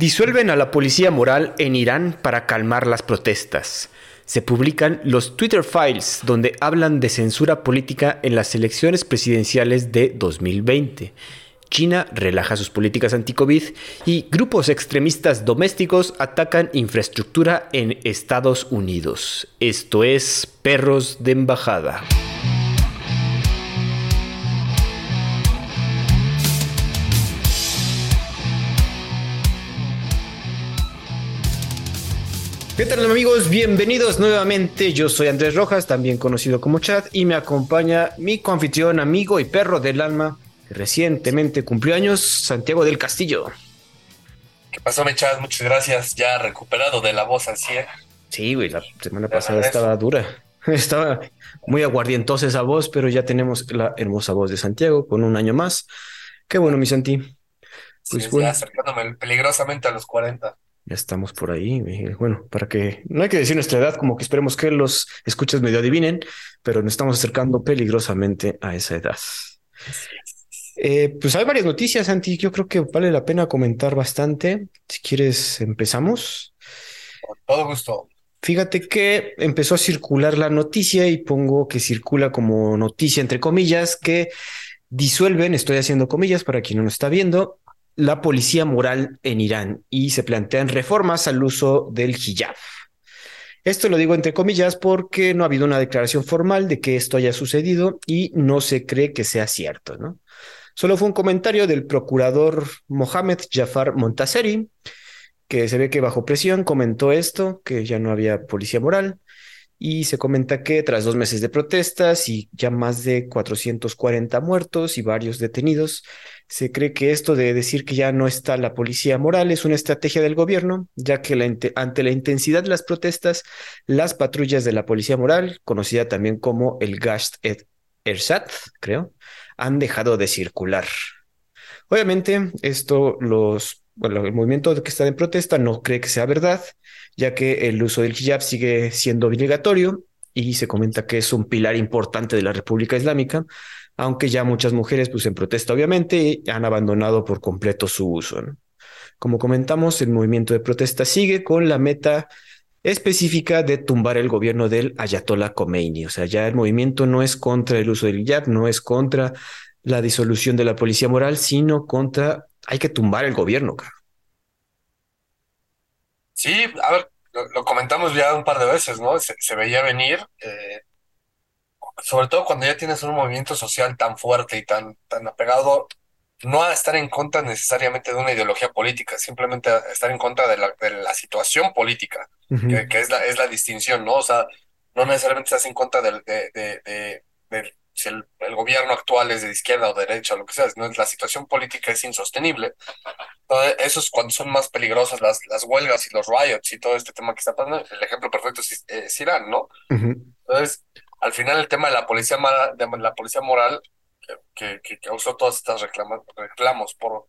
Disuelven a la policía moral en Irán para calmar las protestas. Se publican los Twitter Files, donde hablan de censura política en las elecciones presidenciales de 2020. China relaja sus políticas anti-COVID y grupos extremistas domésticos atacan infraestructura en Estados Unidos. Esto es Perros de Embajada. ¿Qué tal amigos? Bienvenidos nuevamente. Yo soy Andrés Rojas, también conocido como Chad, y me acompaña mi confitrión, amigo y perro del alma, que recientemente cumplió años, Santiago del Castillo. ¿Qué pasó, mi Chad? Muchas gracias. Ya recuperado de la voz al Sí, güey, la semana pasada estaba dura. Estaba muy aguardientosa esa voz, pero ya tenemos la hermosa voz de Santiago con un año más. Qué bueno, mi Santi. Pues sí, bueno. acercándome peligrosamente a los 40. Ya estamos por ahí. Bueno, para que no hay que decir nuestra edad, como que esperemos que los escuchas medio adivinen, pero nos estamos acercando peligrosamente a esa edad. Eh, pues hay varias noticias, Santi. Yo creo que vale la pena comentar bastante. Si quieres, empezamos. Con todo gusto. Fíjate que empezó a circular la noticia y pongo que circula como noticia entre comillas que disuelven, estoy haciendo comillas para quien no lo está viendo, la policía moral en Irán y se plantean reformas al uso del hijab. Esto lo digo entre comillas porque no ha habido una declaración formal de que esto haya sucedido y no se cree que sea cierto, ¿no? Solo fue un comentario del procurador Mohamed Jafar Montaseri, que se ve que bajo presión comentó esto, que ya no había policía moral, y se comenta que tras dos meses de protestas y ya más de 440 muertos y varios detenidos, se cree que esto de decir que ya no está la policía moral es una estrategia del gobierno, ya que ante la intensidad de las protestas, las patrullas de la policía moral, conocida también como el Gasht et Ersat, creo, han dejado de circular. Obviamente, esto los, bueno, el movimiento que está en protesta no cree que sea verdad, ya que el uso del hijab sigue siendo obligatorio y se comenta que es un pilar importante de la República Islámica, aunque ya muchas mujeres, pues en protesta obviamente, han abandonado por completo su uso. Como comentamos, el movimiento de protesta sigue con la meta específica de tumbar el gobierno del Ayatollah Khomeini. O sea, ya el movimiento no es contra el uso del hijab, no es contra la disolución de la policía moral, sino contra, hay que tumbar el gobierno, cara. Sí, a ver, lo, comentamos ya un par de veces, ¿no? Se, veía venir, eh, sobre todo cuando ya tienes un movimiento social tan fuerte y tan, tan apegado, no a estar en contra necesariamente de una ideología política, simplemente a estar en contra de la, de la situación política, que, es, la, es la distinción, ¿no? O sea, no necesariamente estás en contra de, de, de, si el, el, gobierno actual es de izquierda o derecha o lo que sea, no, la situación política es insostenible. Entonces, eso es cuando son más peligrosas las, las huelgas y los riots y todo este tema que está pasando. El ejemplo perfecto es, Irán, ¿no? Entonces, al final el tema de la policía, de la policía moral que, que, causó todas estas reclamos por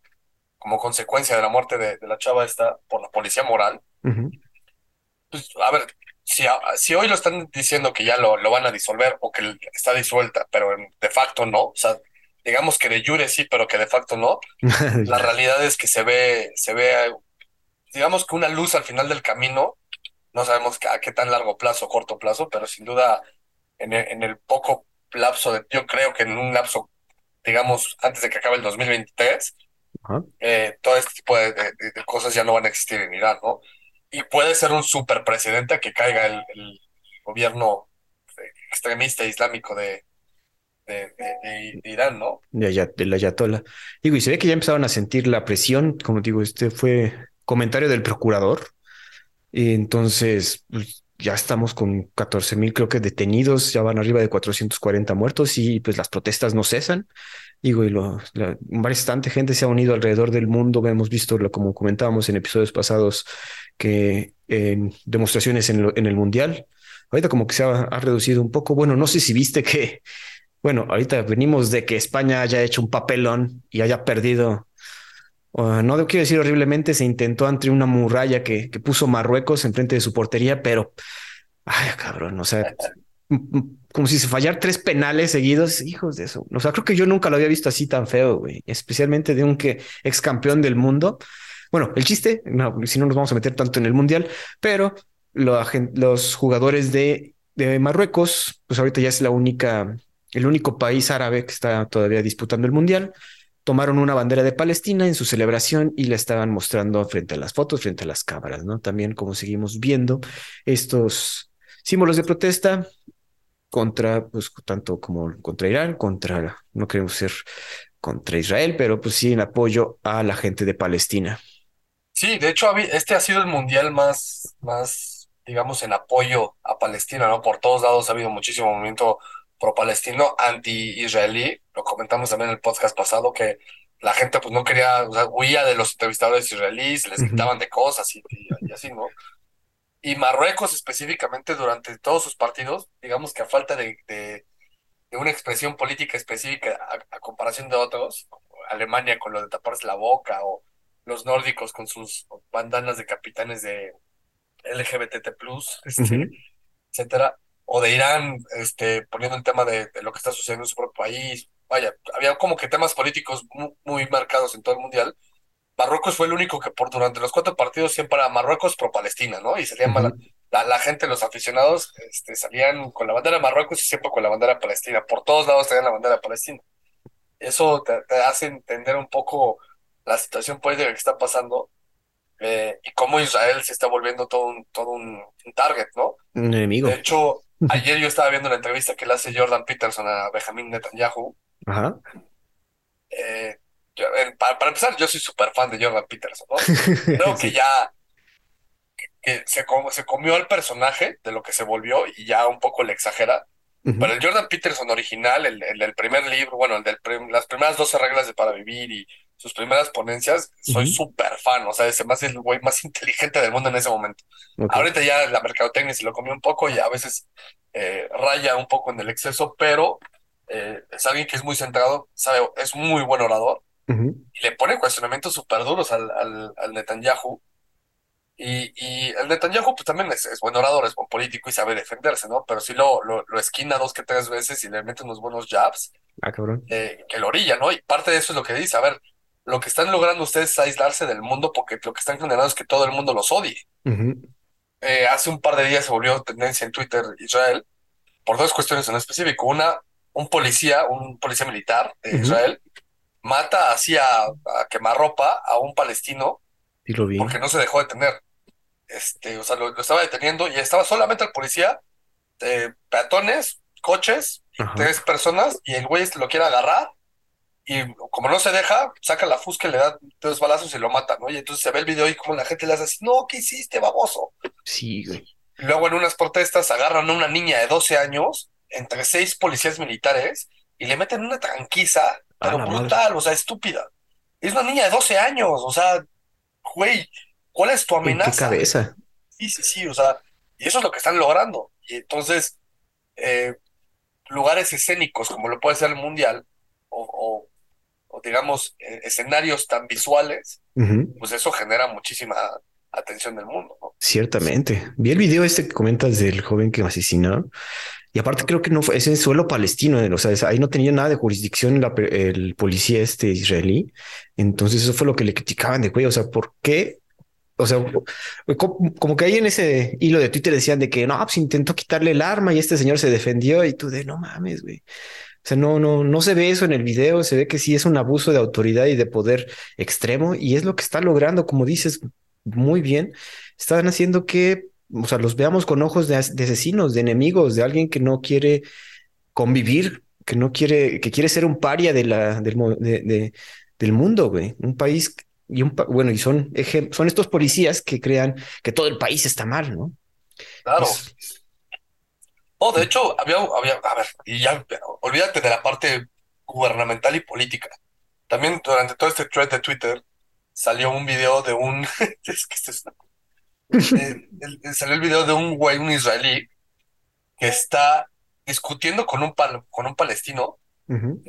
como consecuencia de la muerte de, la chava esta por la policía moral. Pues, a ver, si, si hoy lo están diciendo que ya lo, lo van a disolver o que está disuelta, pero de facto no, o sea, digamos que de jure sí, pero que de facto no, la realidad es que se ve, se ve, digamos que una luz al final del camino, no sabemos a qué tan largo plazo, corto plazo, pero sin duda en el, en el poco lapso de, yo creo que en un lapso, digamos, antes de que acabe el 2023, eh, todo este tipo de, cosas ya no van a existir en Irán, ¿no? Y puede ser un super presidente que caiga el, gobierno extremista islámico de, de, Irán, ¿no? De, de la Ayatollah. Digo, y se ve que ya empezaron a sentir la presión, como digo, este fue comentario del procurador. Entonces, pues, ya estamos con 14 mil, creo que detenidos, ya van arriba de 440 muertos y pues las protestas no cesan. Digo, y lo, bastante gente se ha unido alrededor del mundo. Hemos visto, como comentábamos en episodios pasados, que en demostraciones en el Mundial, ahorita como que se ha, reducido un poco. Bueno, no sé si viste que, bueno, ahorita venimos de que España haya hecho un papelón y haya perdido no quiero decir horriblemente, se intentó ante una muralla que, que puso Marruecos enfrente de su portería, pero, ay, cabrón, o sea, como si se fallar tres penales seguidos, hijos de eso. O sea, creo que yo nunca lo había visto así tan feo, güey, especialmente de un que ex campeón del mundo. Bueno, el chiste, no, si no nos vamos a meter tanto en el mundial, pero los jugadores de, de Marruecos, pues ahorita ya es la única, el único país árabe que está todavía disputando el mundial tomaron una bandera de Palestina en su celebración y la estaban mostrando frente a las fotos, frente a las cámaras, ¿no? También como seguimos viendo estos símbolos de protesta contra, pues tanto como contra Irán, contra, no queremos ser contra Israel, pero pues sí en apoyo a la gente de Palestina. Sí, de hecho, este ha sido el mundial más, más, digamos, en apoyo a Palestina, ¿no? Por todos lados ha habido muchísimo movimiento pro-palestino, anti-israelí. Lo comentamos también en el podcast pasado que la gente pues no quería, o sea, huía de los entrevistadores israelíes, les gritaban de cosas y, así, ¿no? Y Marruecos específicamente durante todos sus partidos, digamos que a falta de, de, una expresión política específica a, comparación de otros, como Alemania con lo de taparse la boca o los nórdicos con sus bandanas de capitanes de LGBT+, este, etcétera, o de Irán, este, poniendo el tema de, lo que está sucediendo en su propio país. Vaya, había como que temas políticos muy, marcados en todo el mundial. Marruecos fue el único que por durante los cuatro partidos siempre era Marruecos pro Palestina, ¿no? Y salían la, la, gente, los aficionados, este, salían con la bandera de Marruecos y siempre con la bandera Palestina. Por todos lados tenían la bandera Palestina. Eso te, hace entender un poco la situación política que está pasando eh, y cómo Israel se está volviendo todo un, todo un target, ¿no? Un enemigo. De hecho, Ayer yo estaba viendo la entrevista que le hace Jordan Peterson a Benjamin Netanyahu. Ajá. Eh, para, empezar, yo soy súper fan de Jordan Peterson, ¿no? Creo que ya que, se, se comió al personaje de lo que se volvió y ya un poco le exagera. Pero el Jordan Peterson original, el, del primer libro, bueno, el de las primeras 12 reglas de para vivir y sus primeras ponencias, soy súper fan, o sea, ese más el güey más inteligente del mundo en ese momento. Ahorita ya la mercadotecnia se lo comió un poco y a veces eh, raya un poco en el exceso, pero eh, es alguien que es muy centrado, sabe, es muy buen orador y le pone cuestionamientos súper duros al, al, Netanyahu. Y, y, el Netanyahu pues también es, buen orador, es buen político y sabe defenderse, ¿no? Pero si lo, lo, esquina dos que tres veces y le mete unos buenos jabs. Ah, cabrón. Eh, que lo orilla, ¿no? Y parte de eso es lo que dice, a ver, lo que están logrando ustedes es aislarse del mundo porque lo que están generando es que todo el mundo los odie. Eh, hace un par de días se volvió tendencia en Twitter Israel por dos cuestiones en específico. Una, un policía, un policía militar de Israel, mata así a, quemarropa a un palestino porque no se dejó detener. Este, o sea, lo, estaba deteniendo y estaba solamente el policía, eh, peatones, coches, tres personas, y el güey lo quiere agarrar y como no se deja, saca la fusca, le da dos balazos y lo mata, ¿no? Y entonces se ve el video y como la gente le hace así, no, ¿qué hiciste, baboso? Sí, güey. luego en unas protestas agarran a una niña de 12 años entre seis policías militares y le meten una tranquiza, pero brutal, o sea, estúpida. Es una niña de 12 años, o sea, güey, ¿cuál es tu amenaza? ¿En qué cabeza? Sí, sí, sí, o sea, y eso es lo que están logrando. Y entonces, eh, lugares escénicos como lo puede ser el Mundial, o o digamos, eh, escenarios tan visuales, pues eso genera muchísima atención del mundo. Ciertamente. Vi el video este que comentas del joven que asesinó. Y aparte creo que no fue, ese suelo palestino, o sea, ahí no tenía nada de jurisdicción el policía este israelí. Entonces eso fue lo que le criticaban de güey, o sea, ¿por qué? O sea, como, que ahí en ese hilo de Twitter decían de que no, pues intentó quitarle el arma y este señor se defendió y tú de no mames, güey. O sea, no, no, no se ve eso en el video, se ve que sí es un abuso de autoridad y de poder extremo y es lo que está logrando, como dices muy bien, están haciendo que, o sea, los veamos con ojos de, asesinos, de enemigos, de alguien que no quiere convivir, que no quiere, que quiere ser un paria de la, del, de, del mundo, güey, un país y un, bueno, y son, son estos policías que crean que todo el país está mal, ¿no? Claro. Oh, de hecho, había, había, a ver, y ya, olvídate de la parte gubernamental y política. También durante todo este thread de Twitter salió un video de un, es que esto es eh, salió el video de un güey, un israelí, que está discutiendo con un, con un palestino.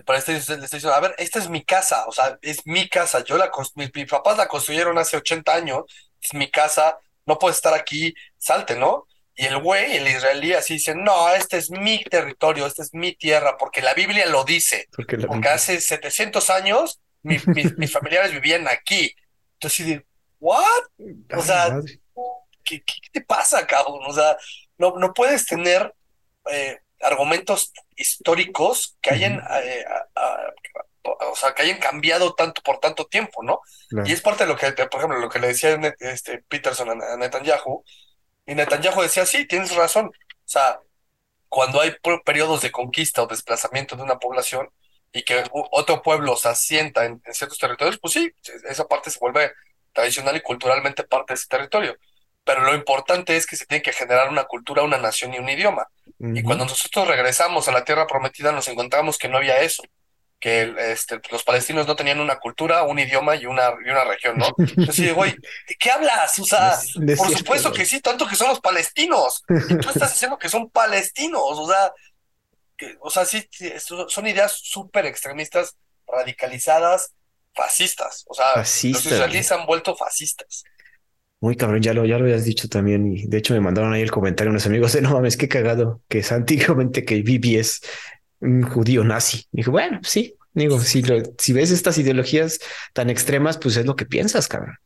Para este, le está diciendo, a ver, esta es mi casa, o sea, es mi casa. Yo la, mis, mis papás la construyeron hace 80 años, es mi casa, no puedes estar aquí, salte, ¿no? Y el güey, el israelí, así dice, no, este es mi territorio, esta es mi tierra, porque la Biblia lo dice. Porque, hace 700 años mis familiares vivían aquí. Entonces, ¿what? O sea, ¿qué, te pasa, cabrón? O sea, no, no puedes tener eh, argumentos históricos que hayan, eh, o sea, que hayan cambiado tanto por tanto tiempo, ¿no? Y es parte de lo que, por ejemplo, lo que le decía este Peterson a Netanyahu, y Netanyahu decía, sí, tienes razón, o sea, cuando hay periodos de conquista o desplazamiento de una población y que otro pueblo se asienta en, ciertos territorios, pues sí, esa parte se vuelve tradicional y culturalmente parte de ese territorio. Pero lo importante es que se tiene que generar una cultura, una nación y un idioma. Y cuando nosotros regresamos a la tierra prometida nos encontramos que no había eso que este, los palestinos no tenían una cultura, un idioma y una, y una región, ¿no? Entonces, güey, ¿de qué hablas? O sea, por supuesto que sí, tanto que son los palestinos. Y tú estás diciendo que son palestinos, o sea, que, o sea, sí, son ideas súper extremistas, radicalizadas, fascistas. O sea, los israelíes han vuelto fascistas. Muy cabrón, ya lo, ya lo habías dicho también. Y de hecho me mandaron ahí el comentario unos amigos de no mames, qué cagado, que es antiguamente que Bibi es un judío nazi. Dijo, bueno, sí, digo, si, si ves estas ideologías tan extremas, pues es lo que piensas, cabrón.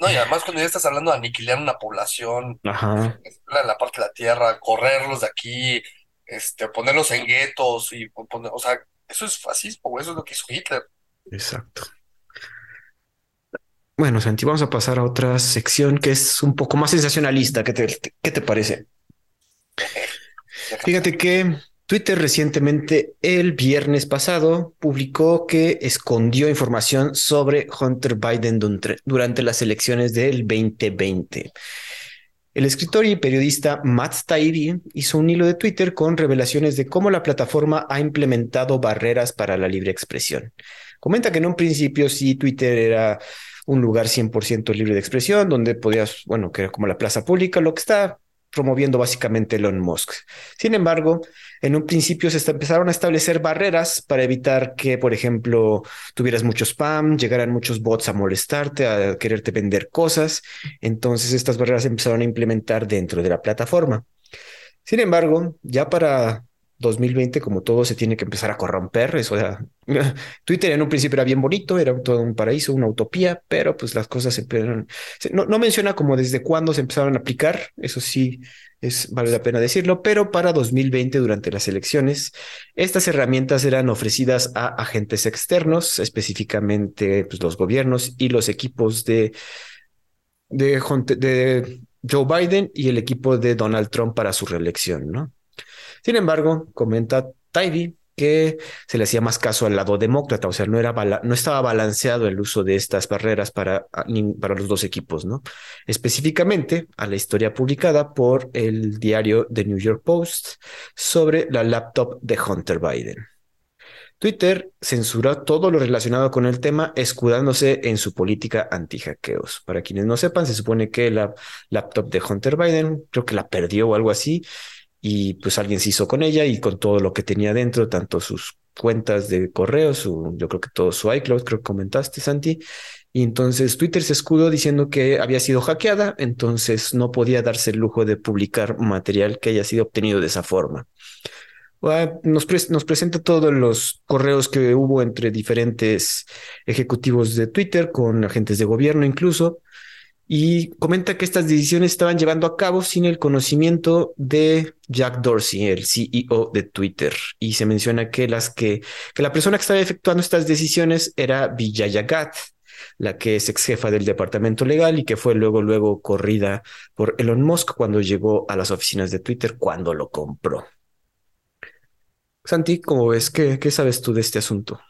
No, y además cuando ya estás hablando de aniquilar una población, Ajá. La, la, parte de la tierra, correrlos de aquí, este, ponerlos en guetos y poner, o sea, eso es fascismo, eso es lo que hizo Hitler. Exacto. Bueno, Santi, vamos a pasar a otra sección que es un poco más sensacionalista. ¿Qué te, qué te parece? Fíjate que Twitter recientemente, el viernes pasado, publicó que escondió información sobre Hunter Biden durante las elecciones del 2020. El escritor y periodista Matt Taibbi hizo un hilo de Twitter con revelaciones de cómo la plataforma ha implementado barreras para la libre expresión. Comenta que en un principio sí Twitter era un lugar 100% libre de expresión, donde podías, bueno, que era como la plaza pública, lo que está promoviendo básicamente Elon Musk. Sin embargo, en un principio se empezaron a establecer barreras para evitar que, por ejemplo, tuvieras mucho spam, llegaran muchos bots a molestarte, a quererte vender cosas. Entonces estas barreras se empezaron a implementar dentro de la plataforma. Sin embargo, ya para 2020, como todo se tiene que empezar a corromper, eso Twitter en un principio era bien bonito, era todo un paraíso, una utopía, pero pues las cosas se empezaron, no, no menciona como desde cuándo se empezaron a aplicar, eso sí es vale la pena decirlo, pero para 2020 durante las elecciones estas herramientas eran ofrecidas a agentes externos, específicamente pues, los gobiernos y los equipos de, de Joe Biden y el equipo de Donald Trump para su reelección, ¿no? Sin embargo, comenta Taibbi que se le hacía más caso al lado demócrata, o sea, no, era no estaba balanceado el uso de estas barreras para, para los dos equipos, ¿no? Específicamente a la historia publicada por el diario The New York Post sobre la laptop de Hunter Biden. Twitter censuró todo lo relacionado con el tema, escudándose en su política anti-hackeos. Para quienes no sepan, se supone que la laptop de Hunter Biden, creo que la perdió o algo así, y pues alguien se hizo con ella y con todo lo que tenía dentro, tanto sus cuentas de correo, su, yo creo que todo su iCloud, creo que comentaste, Santi. Y entonces Twitter se escudó diciendo que había sido hackeada, entonces no podía darse el lujo de publicar material que haya sido obtenido de esa forma. Nos, nos presenta todos los correos que hubo entre diferentes ejecutivos de Twitter, con agentes de gobierno incluso, y comenta que estas decisiones estaban llevando a cabo sin el conocimiento de Jack Dorsey, el CEO de Twitter. Y se menciona que las que, que la persona que estaba efectuando estas decisiones era Vijaya Gat, la que es ex jefa del departamento legal y que fue luego, luego corrida por Elon Musk cuando llegó a las oficinas de Twitter cuando lo compró. Santi, ¿cómo ves? ¿Qué, qué sabes tú de este asunto?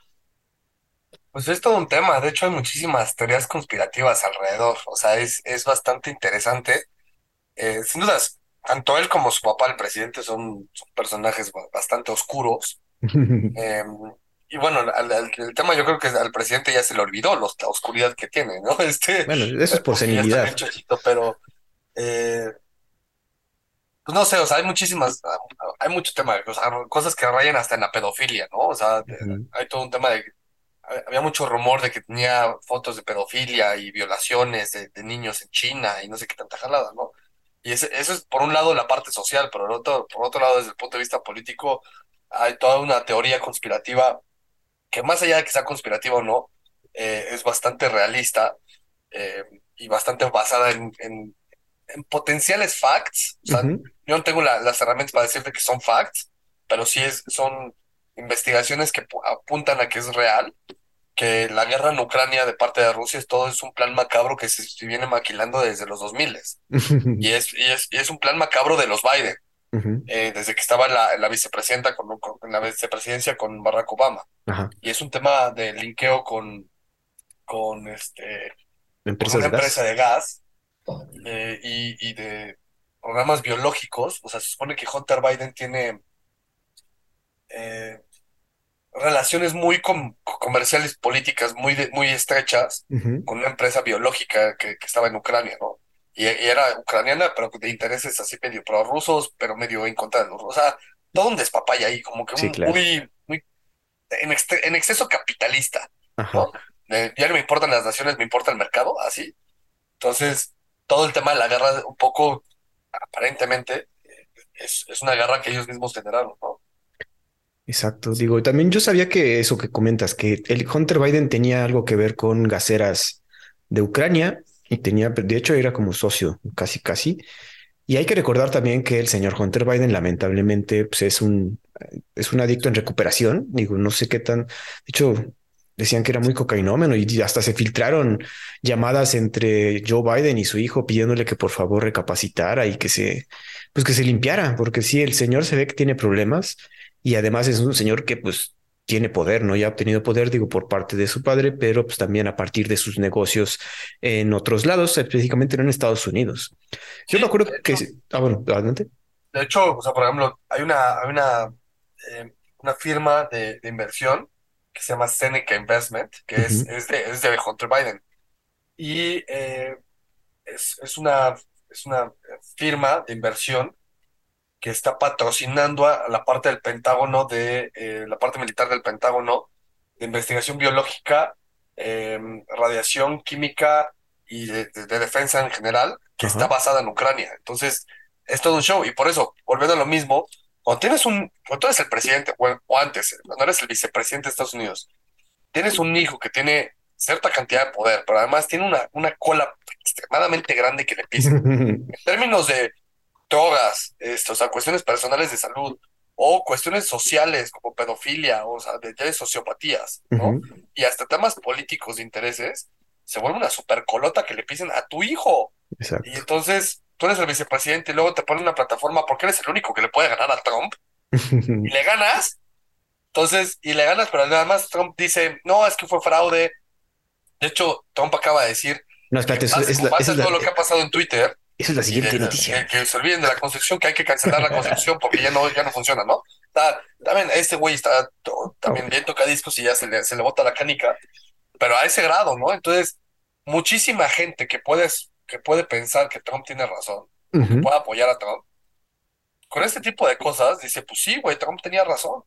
Pues es todo un tema, de hecho hay muchísimas teorías conspirativas alrededor, o sea, es, es bastante interesante. Eh, sin dudas, tanto él como su papá, el presidente, son, personajes bastante oscuros. Em, y bueno, el tema yo creo que al presidente ya se le olvidó la oscuridad que tiene, ¿no? Este, bueno, eso es por senilidad. pero eh, pues no sé, o sea, hay muchísimas, hay mucho tema, o sea, cosas que rayan hasta en la pedofilia, ¿no? O sea, hay todo un tema de había mucho rumor de que tenía fotos de pedofilia y violaciones de, niños en China y no sé qué tanta jalada, ¿no? Y eso es por un lado la parte social, pero por otro, por otro lado, desde el punto de vista político, hay toda una teoría conspirativa que más allá de que sea conspirativa o no, eh, es bastante realista, eh, y bastante basada en, en, potenciales facts. O sea, yo no tengo las herramientas para decirte que son facts, pero sí es, son investigaciones que apuntan a que es real, que la guerra en Ucrania de parte de Rusia es todo es un plan macabro que se viene maquilando desde los 2000 y es, y es, y es un plan macabro de los Biden. Eh, desde que estaba en la, la vicepresidenta con, en la vicepresidencia con Barack Obama. Y es un tema de linkeo con, con este ¿Empresa una de empresa de gas eh, y, y, de programas biológicos. O sea, se supone que Hunter Biden tiene eh, relaciones muy comerciales políticas muy, muy estrechas con una empresa biológica que, que estaba en Ucrania, ¿no? y, era ucraniana, pero de intereses así medio prorrusos, pero medio en contra de los rusos. O sea, todo un despapaya ahí, como que muy, muy en, en, exceso capitalista, ¿no? ya no me importan las naciones, me importa el mercado, así. Entonces, todo el tema de la guerra, un poco, aparentemente, es, es una guerra que ellos mismos generaron, ¿no? Exacto, digo, también yo sabía que eso que comentas, que el Hunter Biden tenía algo que ver con gaseras de Ucrania y tenía, de hecho era como socio, casi, casi. Y hay que recordar también que el señor Hunter Biden lamentablemente pues, es un es un adicto en recuperación. Digo, no sé qué tan. De hecho, decían que era muy cocainómeno y hasta se filtraron llamadas entre Joe Biden y su hijo pidiéndole que por favor recapacitara y que se pues que se limpiara, porque sí, el señor se ve que tiene problemas y además es un señor que pues tiene poder, ¿no? Ya ha obtenido poder, digo, por parte de su padre, pero pues también a partir de sus negocios en otros lados, específicamente en Estados Unidos. Yo me acuerdo que... ah, bueno, adelante. De hecho, o sea, por ejemplo, hay una, hay una, eh, una firma de, inversión que se llama Seneca Investment, que es, es, de, es de Hunter Biden. Y eh, es, es, una, es una firma de inversión que está patrocinando a la parte del Pentágono, de eh, la parte militar del Pentágono, de investigación biológica, em, radiación química y de, defensa en general, que está basada en Ucrania. Entonces, es todo un show. Y por eso, volviendo a lo mismo, cuando tienes un, cuando tú eres el presidente, o, antes, cuando eres el vicepresidente de Estados Unidos, tienes un hijo que tiene cierta cantidad de poder, pero además tiene una, una cola extremadamente grande que le pisa. en términos de drogas, esto, o sea, cuestiones personales de salud o cuestiones sociales como pedofilia, o sea, de, sociopatías, ¿no? Y hasta temas políticos de intereses, se vuelve una supercolota que le pisen a tu hijo. Y entonces tú eres el vicepresidente y luego te ponen una plataforma porque eres el único que le puede ganar a Trump y le ganas. Entonces, y le ganas, pero además Trump dice, no, es que fue fraude. De hecho, Trump acaba de decir, no, espérate, es, es, todo lo que ha pasado en Twitter, esa es la siguiente noticia. Que, se olviden de la construcción, que hay que cancelar la construcción porque ya no, ya no funciona, ¿no? también este güey está también bien tocadiscos y ya se le, se le bota la canica, pero a ese grado, ¿no? Entonces, muchísima gente que, puedes, que puede pensar que Trump tiene razón, que puede apoyar a Trump, con este tipo de cosas dice, pues sí, güey, Trump tenía razón.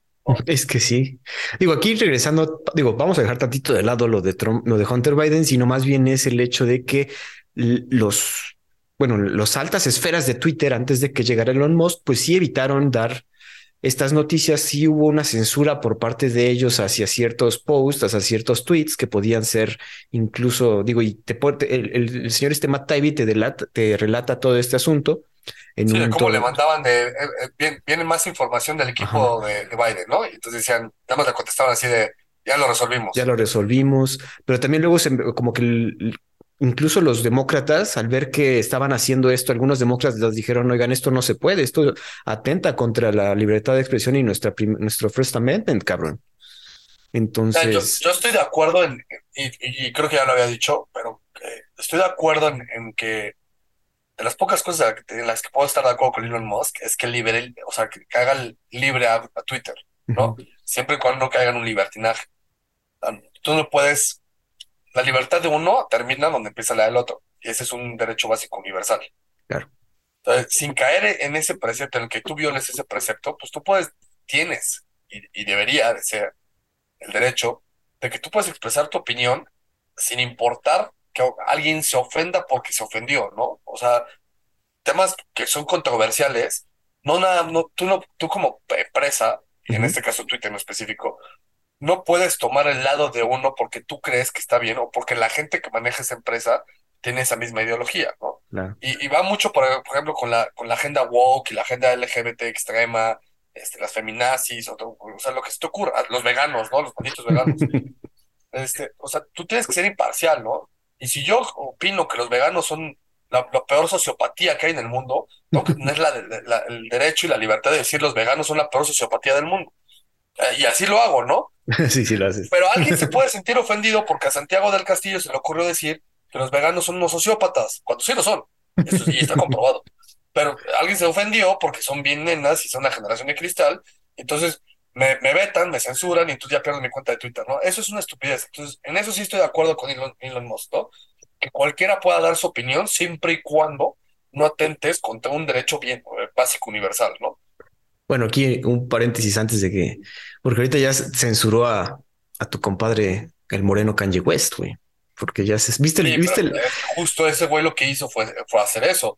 Es que sí. Digo, aquí regresando, digo, vamos a dejar tantito de lado lo de Trump, lo de Hunter Biden, sino más bien es el hecho de que los bueno, las altas esferas de Twitter antes de que llegara Elon Musk, pues sí evitaron dar estas noticias, sí hubo una censura por parte de ellos hacia ciertos posts, hacia ciertos tweets que podían ser incluso, digo, y te, el, el, señor este Matt Taibbi te, te relata todo este asunto. En sí, un cómo le mandaban de, eh, eh, viene, más información del equipo de, Biden, ¿no? Y entonces decían, nada más le contestaban así de, ya lo resolvimos. Ya lo resolvimos, pero también luego se, como que el, incluso los demócratas, al ver que estaban haciendo esto, algunos demócratas les dijeron, oigan, esto no se puede, esto atenta contra la libertad de expresión y nuestra nuestro First Amendment, cabrón. Entonces... Yo, estoy de acuerdo en, y, creo que ya lo había dicho, pero eh, estoy de acuerdo en, que de las pocas cosas en las que puedo estar de acuerdo con Elon Musk es que libre, o sea, que, haga libre a, Twitter, ¿no? Siempre y cuando no caigan un libertinaje. Tú no puedes la libertad de uno termina donde empieza la del otro. Y ese es un derecho básico universal. Claro. Entonces, sin caer en ese precepto, en el que tú violes ese precepto, pues tú puedes, tienes y, debería de ser el derecho de que tú puedes expresar tu opinión sin importar que alguien se ofenda porque se ofendió, ¿no? O sea, temas que son controversiales, no nada, no, tú no, tú como empresa, en este caso Twitter en específico, no puedes tomar el lado de uno porque tú crees que está bien o porque la gente que maneja esa empresa tiene esa misma ideología, ¿no? Claro. Y, y va mucho, por, por ejemplo, con la, con la agenda woke y la agenda LGBT extrema, este, las feminazis, o, sea, lo que se te ocurra, los veganos, ¿no? Los bonitos veganos. Este, o sea, tú tienes que ser imparcial, ¿no? Y si yo opino que los veganos son la, la peor sociopatía que hay en el mundo, tengo que tener la, la- el derecho y la libertad de decir los veganos son la peor sociopatía del mundo. Eh, y así lo hago, ¿no? Sí, sí, lo haces. Pero alguien se puede sentir ofendido porque a Santiago del Castillo se le ocurrió decir que los veganos son unos sociópatas, cuando sí lo son. Eso, y está comprobado. Pero alguien se ofendió porque son bien nenas y son la generación de cristal. Entonces me, me vetan, me censuran y entonces ya pierdo mi cuenta de Twitter, ¿no? Eso es una estupidez. Entonces, en eso sí estoy de acuerdo con Elon, Elon Musk, ¿no? Que cualquiera pueda dar su opinión siempre y cuando no atentes contra un derecho bien eh, básico universal, ¿no? Bueno, aquí un paréntesis antes de que, porque ahorita ya censuró a, a tu compadre, el moreno Kanye West, güey. Porque ya se, viste, el- viste justo ese güey lo que hizo fue, fue hacer eso.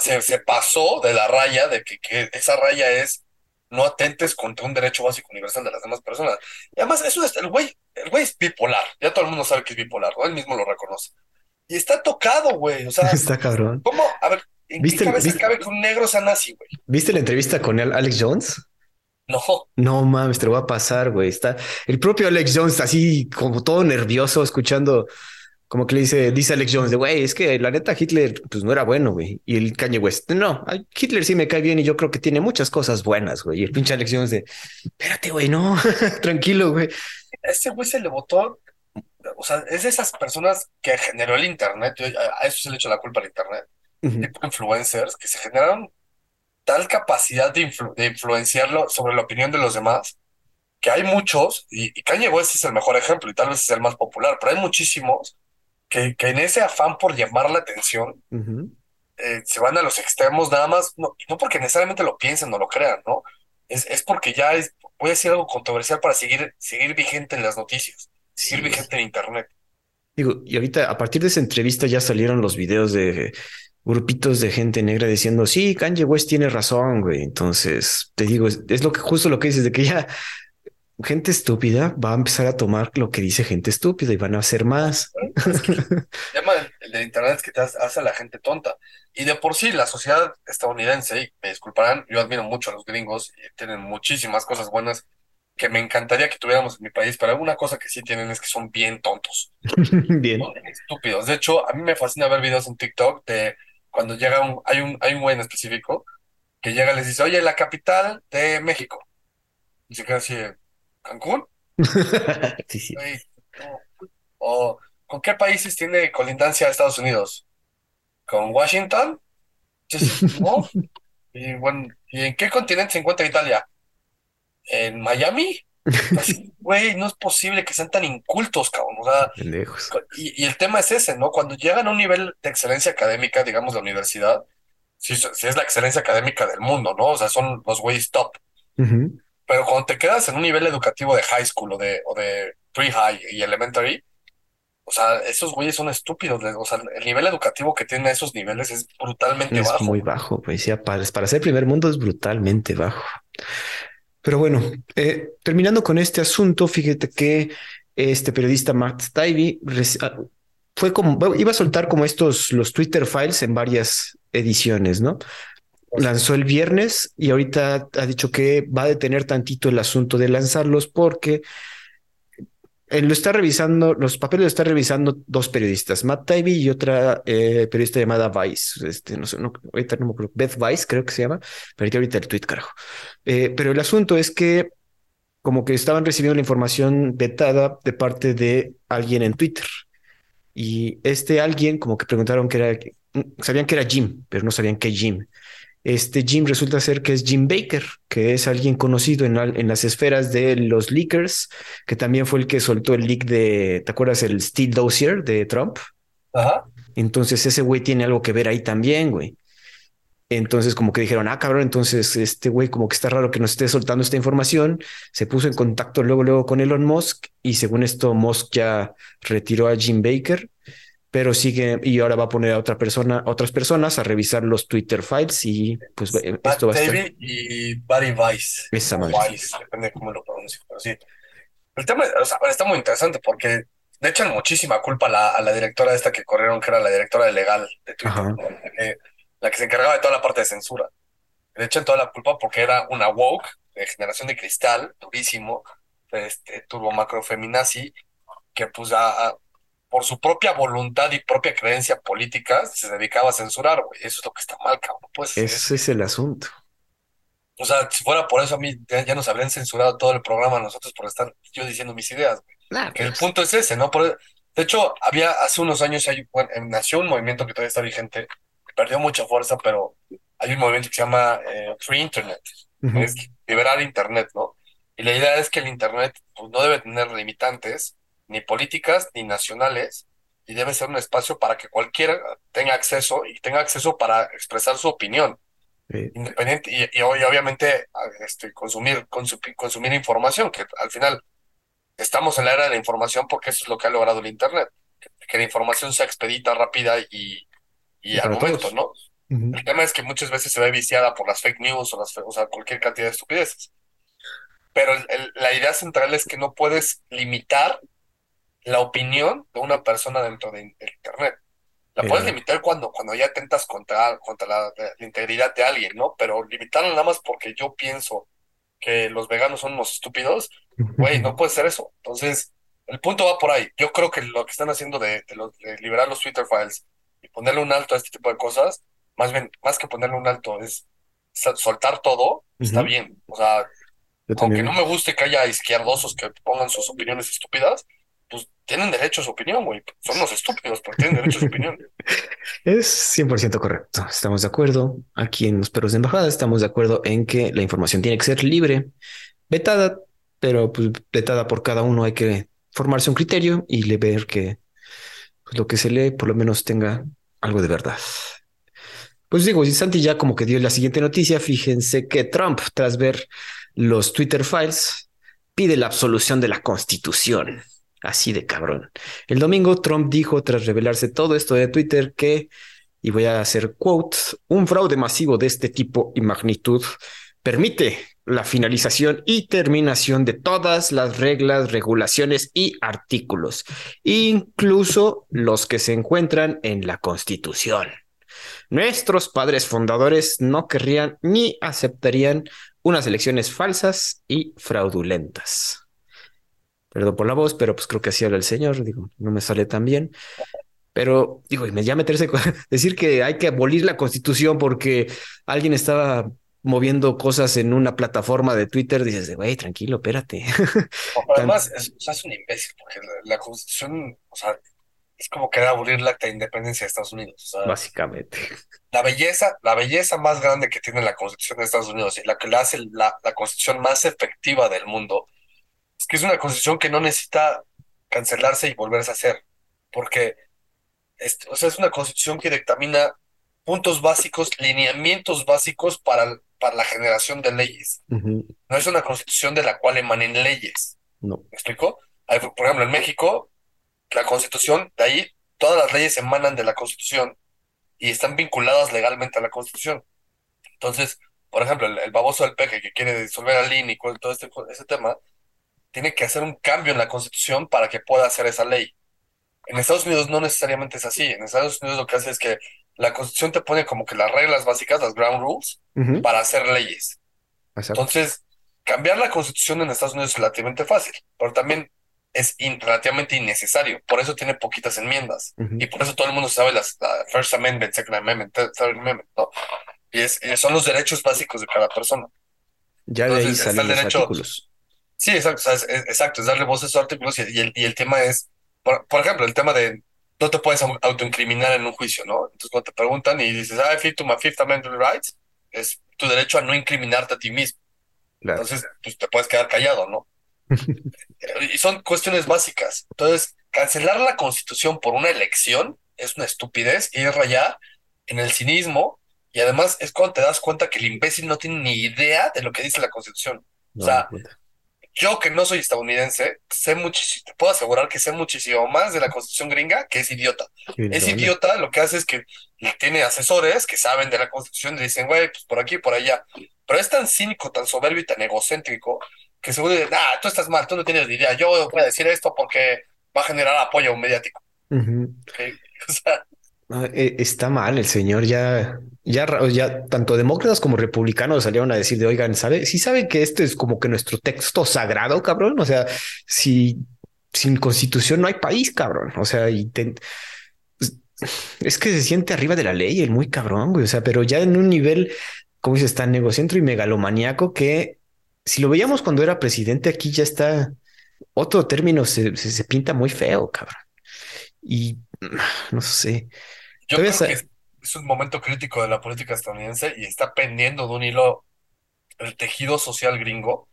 Se, se pasó de la raya de que, que esa raya es no atentes contra un derecho básico universal de las demás personas. Y además, eso es, el güey, el güey es bipolar. Ya todo el mundo sabe que es bipolar, ¿no? Él mismo lo reconoce. Y está tocado, güey. O sea, está cabrón. ¿cómo? A ver, ¿en ¿Viste qué el- cabeza viste- cabe que un negro sea nazi, güey? ¿Viste la entrevista con el Alex Jones? No. No mames, te lo va a pasar, güey. Está el propio Alex Jones así como todo nervioso escuchando como que le dice, dice Alex Jones de güey, es que la neta Hitler pues no era bueno, güey. Y el Kanye West, no, Hitler sí me cae bien y yo creo que tiene muchas cosas buenas, güey. Y el pinche Alex Jones de, espérate, güey, no, tranquilo, güey. Ese güey se le votó. O sea, es de esas personas que generó el Internet. Yo a eso se le echo la culpa al Internet. Tipo influencers que se generaron tal capacidad de, influ- de influenciarlo sobre la opinión de los demás, que hay muchos, y, y Kanye West es el mejor ejemplo y tal vez es el más popular, pero hay muchísimos que, que en ese afán por llamar la atención eh, se van a los extremos nada más, no, no porque necesariamente lo piensen o lo crean, ¿no? Es, es porque ya es, voy a decir algo controversial para seguir, seguir vigente en las noticias, seguir vigente en Internet. Digo, y ahorita a partir de esa entrevista ya salieron los videos de grupitos de gente negra diciendo, sí, Kanye West tiene razón, güey. Entonces, te digo, es, es lo que justo lo que dices de que ya gente estúpida va a empezar a tomar lo que dice gente estúpida y van a hacer más. El tema del, el de Internet es que te hace hace a la gente tonta. Y de por sí, la sociedad estadounidense, y me disculparán, yo admiro mucho a los gringos y tienen muchísimas cosas buenas que me encantaría que tuviéramos en mi país, pero alguna cosa que sí tienen es que son bien tontos, Bien. son estúpidos. De hecho, a mí me fascina ver videos en TikTok de cuando llega un, hay un, hay un güey en específico que llega y les dice, oye, la capital de México. Y se queda así, ¿Cancún? Sí, sí. ¿O con qué países tiene colindancia Estados Unidos? ¿Con Washington? Entonces, no. Y bueno, ¿y en qué continente se encuentra Italia? ¿En Miami? Güey, no es posible que sean tan incultos, cabrón. O sea, y, y el tema es ese, ¿no? Cuando llegan a un nivel de excelencia académica, digamos la universidad, sí, sí es la excelencia académica del mundo, ¿no? O sea, son los güeyes top. Ujú. Pero cuando te quedas en un nivel educativo de high school o de, o de pre-high y elementary, o sea, esos güeyes son estúpidos. O sea, el nivel educativo que tienen a esos niveles es brutalmente Es bajo. muy bajo, pues ya para, para ser primer mundo es brutalmente bajo. Pero bueno, eh, terminando con este asunto, fíjate que este periodista Matt Taibbi ah, fue como, iba a soltar como estos, los Twitter files en varias ediciones, ¿no? Lanzó el viernes y ahorita ha dicho que va a detener tantito el asunto de lanzarlos porque él lo está revisando, los papeles lo están revisando dos periodistas, Matt Taibbi y otra eh, periodista llamada Vice. Este, no sé, no, ahorita no me acuerdo, Beth Vice creo que se llama, pero ahorita, el tweet, carajo. Eh, pero el asunto es que como que estaban recibiendo la información vetada de parte de alguien en Twitter. Y este alguien como que preguntaron que era, sabían que era Jim, pero no sabían qué Jim. Este Jim resulta ser que es Jim Baker, que es alguien conocido en, la- en las esferas de los leakers, que también fue el que soltó el leak de, ¿te acuerdas el Steel Dossier de Trump? Ajá. Entonces ese güey tiene algo que ver ahí también, güey. Entonces como que dijeron, ah, cabrón, entonces este güey como que está raro que nos esté soltando esta información. Se puso en contacto luego, luego con Elon Musk y según esto Musk ya retiró a Jim Baker, pero sigue y ahora va a poner a otra persona, a otras personas a revisar los Twitter files y pues esto va a estar. Y Barry Weiss. Esa madre. Weiss, depende de cómo lo pronuncie, pero sí. El tema, o sea, está muy interesante porque le echan muchísima culpa a la, a la directora esta que corrieron, que era la directora de legal de Twitter, ¿no? la, que, la que se encargaba de toda la parte de censura. Le echan toda la culpa porque era una woke de generación de cristal, durísimo, este, turbo macro feminazi, que pues a, a- por su propia voluntad y propia creencia política se dedicaba a censurar, güey. Eso es lo que está mal, cabrón. Pues, Ese es el asunto. o sea, si fuera por eso a mí ya, ya nos habrían censurado todo el programa a nosotros por estar yo diciendo mis ideas, güey. Nah, el pues, punto es ese, ¿no? Por- de hecho, había hace unos años hay, bueno, eh, nació un movimiento que todavía está vigente, perdió mucha fuerza, pero hay un movimiento que se llama eh, Free Internet, es liberar Internet, ¿no? Y la idea es que el Internet pues, no debe tener limitantes, ni políticas, ni nacionales, y debe ser un espacio para que cualquiera tenga acceso y tenga acceso para expresar su opinión independiente y, y hoy obviamente este, consumir, consu- consumir información, que al final estamos en la era de la información porque eso es lo que ha logrado el Internet, que, que la información sea expedita, rápida y, y Y al momento, todos. ¿no? El tema es que muchas veces se ve viciada por las fake news o, las, o sea, cualquier cantidad de estupideces. Pero el- el- la idea central es que no puedes limitar la opinión de una persona dentro de, Internet. La puedes limitar cuando, cuando ya atentas contra, contra la, la integridad de alguien, ¿no? Pero limitarla nada más porque yo pienso que los veganos son unos estúpidos, güey, no puede ser eso. Entonces, el punto va por ahí. Yo creo que lo que están haciendo de, de los- de liberar los Twitter files y ponerle un alto a este tipo de cosas, más bien, más que ponerle un alto, es soltar todo, está bien. O sea, aunque no me guste que haya izquierdosos que pongan sus opiniones estúpidas, tienen derecho a su opinión, güey. Son unos estúpidos, pero tienen derecho a su opinión. Es 100% correcto. Estamos de acuerdo. Aquí en los perros de embajada estamos de acuerdo en que la información tiene que ser libre, vetada, pero pues vetada por cada uno. Hay que formarse un criterio y ver que pues, lo que se lee por lo menos tenga algo de verdad. Pues digo, y Santi ya como que dio la siguiente noticia. Fíjense que Trump, tras ver los Twitter files, pide la absolución de la Constitución. Así de cabrón. El domingo Trump dijo, tras revelarse todo esto de Twitter, que, y voy a hacer quote, un fraude masivo de este tipo y magnitud permite la finalización y terminación de todas las reglas, regulaciones y artículos, incluso los que se encuentran en la Constitución. Nuestros padres fundadores no querrían ni aceptarían unas elecciones falsas y fraudulentas. Perdón por la voz, pero pues creo que así habla el señor, digo, no me sale tan bien. Pero digo, y me ya meterse decir que hay que abolir la constitución porque alguien estaba moviendo cosas en una plataforma de Twitter, dices, güey, tranquilo, espérate. Tan- además es, o sea, es un imbécil, porque la, la Constitución, o sea, es como querer abolir el acta de independencia de Estados Unidos. O sea, Básicamente. la belleza, la belleza más grande que tiene la Constitución de Estados Unidos y la que le hace la, la Constitución más efectiva del mundo, es que es una Constitución que no necesita cancelarse y volverse a hacer, porque es, o sea, es una Constitución que dictamina puntos básicos, lineamientos básicos para, para la generación de leyes. No es una Constitución de la cual emanen leyes. No. ¿Me explico? Hay, por ejemplo, en México, la Constitución, de ahí, todas las leyes emanan de la Constitución y están vinculadas legalmente a la Constitución. Entonces, por ejemplo, el, el baboso del peje que quiere disolver al INE y todo este, ese tema, tiene que hacer un cambio en la Constitución para que pueda hacer esa ley. En Estados Unidos no necesariamente es así. En Estados Unidos lo que hace es que la Constitución te pone como que las reglas básicas, las ground rules, Ujú. para hacer leyes. Exacto. Entonces, cambiar la constitución en Estados Unidos es relativamente fácil, pero también es in- relativamente innecesario. Por eso tiene poquitas enmiendas. Ujú. Y por eso todo el mundo sabe las la First Amendment, Second Amendment, Third Amendment, ¿no? Y, es, y son los derechos básicos de cada persona. Ya de ahí Entonces, salen los derecho- artículos. Sí, exacto, es, es- exacto, es darle voz a esos artículos y, y el, y el tema es, por, por ejemplo, el tema de no te puedes au- autoincriminar en un juicio, ¿no? Entonces cuando te preguntan y dices, ah, I to my Fifth Amendment rights, es tu derecho a no incriminarte a ti mismo. Claro. Entonces, pues te puedes quedar callado, ¿no? Y son cuestiones básicas. Entonces, cancelar la constitución por una elección es una estupidez y es rayar en el cinismo y además es cuando te das cuenta que el imbécil no tiene ni idea de lo que dice la constitución. No, o sea. Yo que no soy estadounidense, sé muchísimo, te puedo asegurar que sé muchísimo más de la constitución gringa que es idiota. Es idiota, lo que hace es que tiene asesores que saben de la constitución y dicen, güey, pues por aquí, por allá. Pero es tan cínico, tan soberbio y tan egocéntrico que seguro dicen, ah, tú estás mal, tú no tienes ni idea, yo voy a decir esto porque va a generar apoyo mediático. O sea, ah, e, Está mal, el señor ya, ya, ya tanto demócratas como republicanos salieron a decir de oigan, ¿sabe? Si saben que esto es como que nuestro texto sagrado, cabrón. O sea, si sin constitución no hay país, cabrón. O sea, y pues, es que se siente arriba de la ley, el muy cabrón, güey. O sea, pero ya en un nivel, como dice, tan negocentro y megalomaníaco que si lo veíamos cuando era presidente, aquí ya está otro término, se, se, pinta muy feo, cabrón. Y no sé. Yo creo que es, un momento crítico de la política estadounidense y está pendiendo de un hilo el tejido social gringo.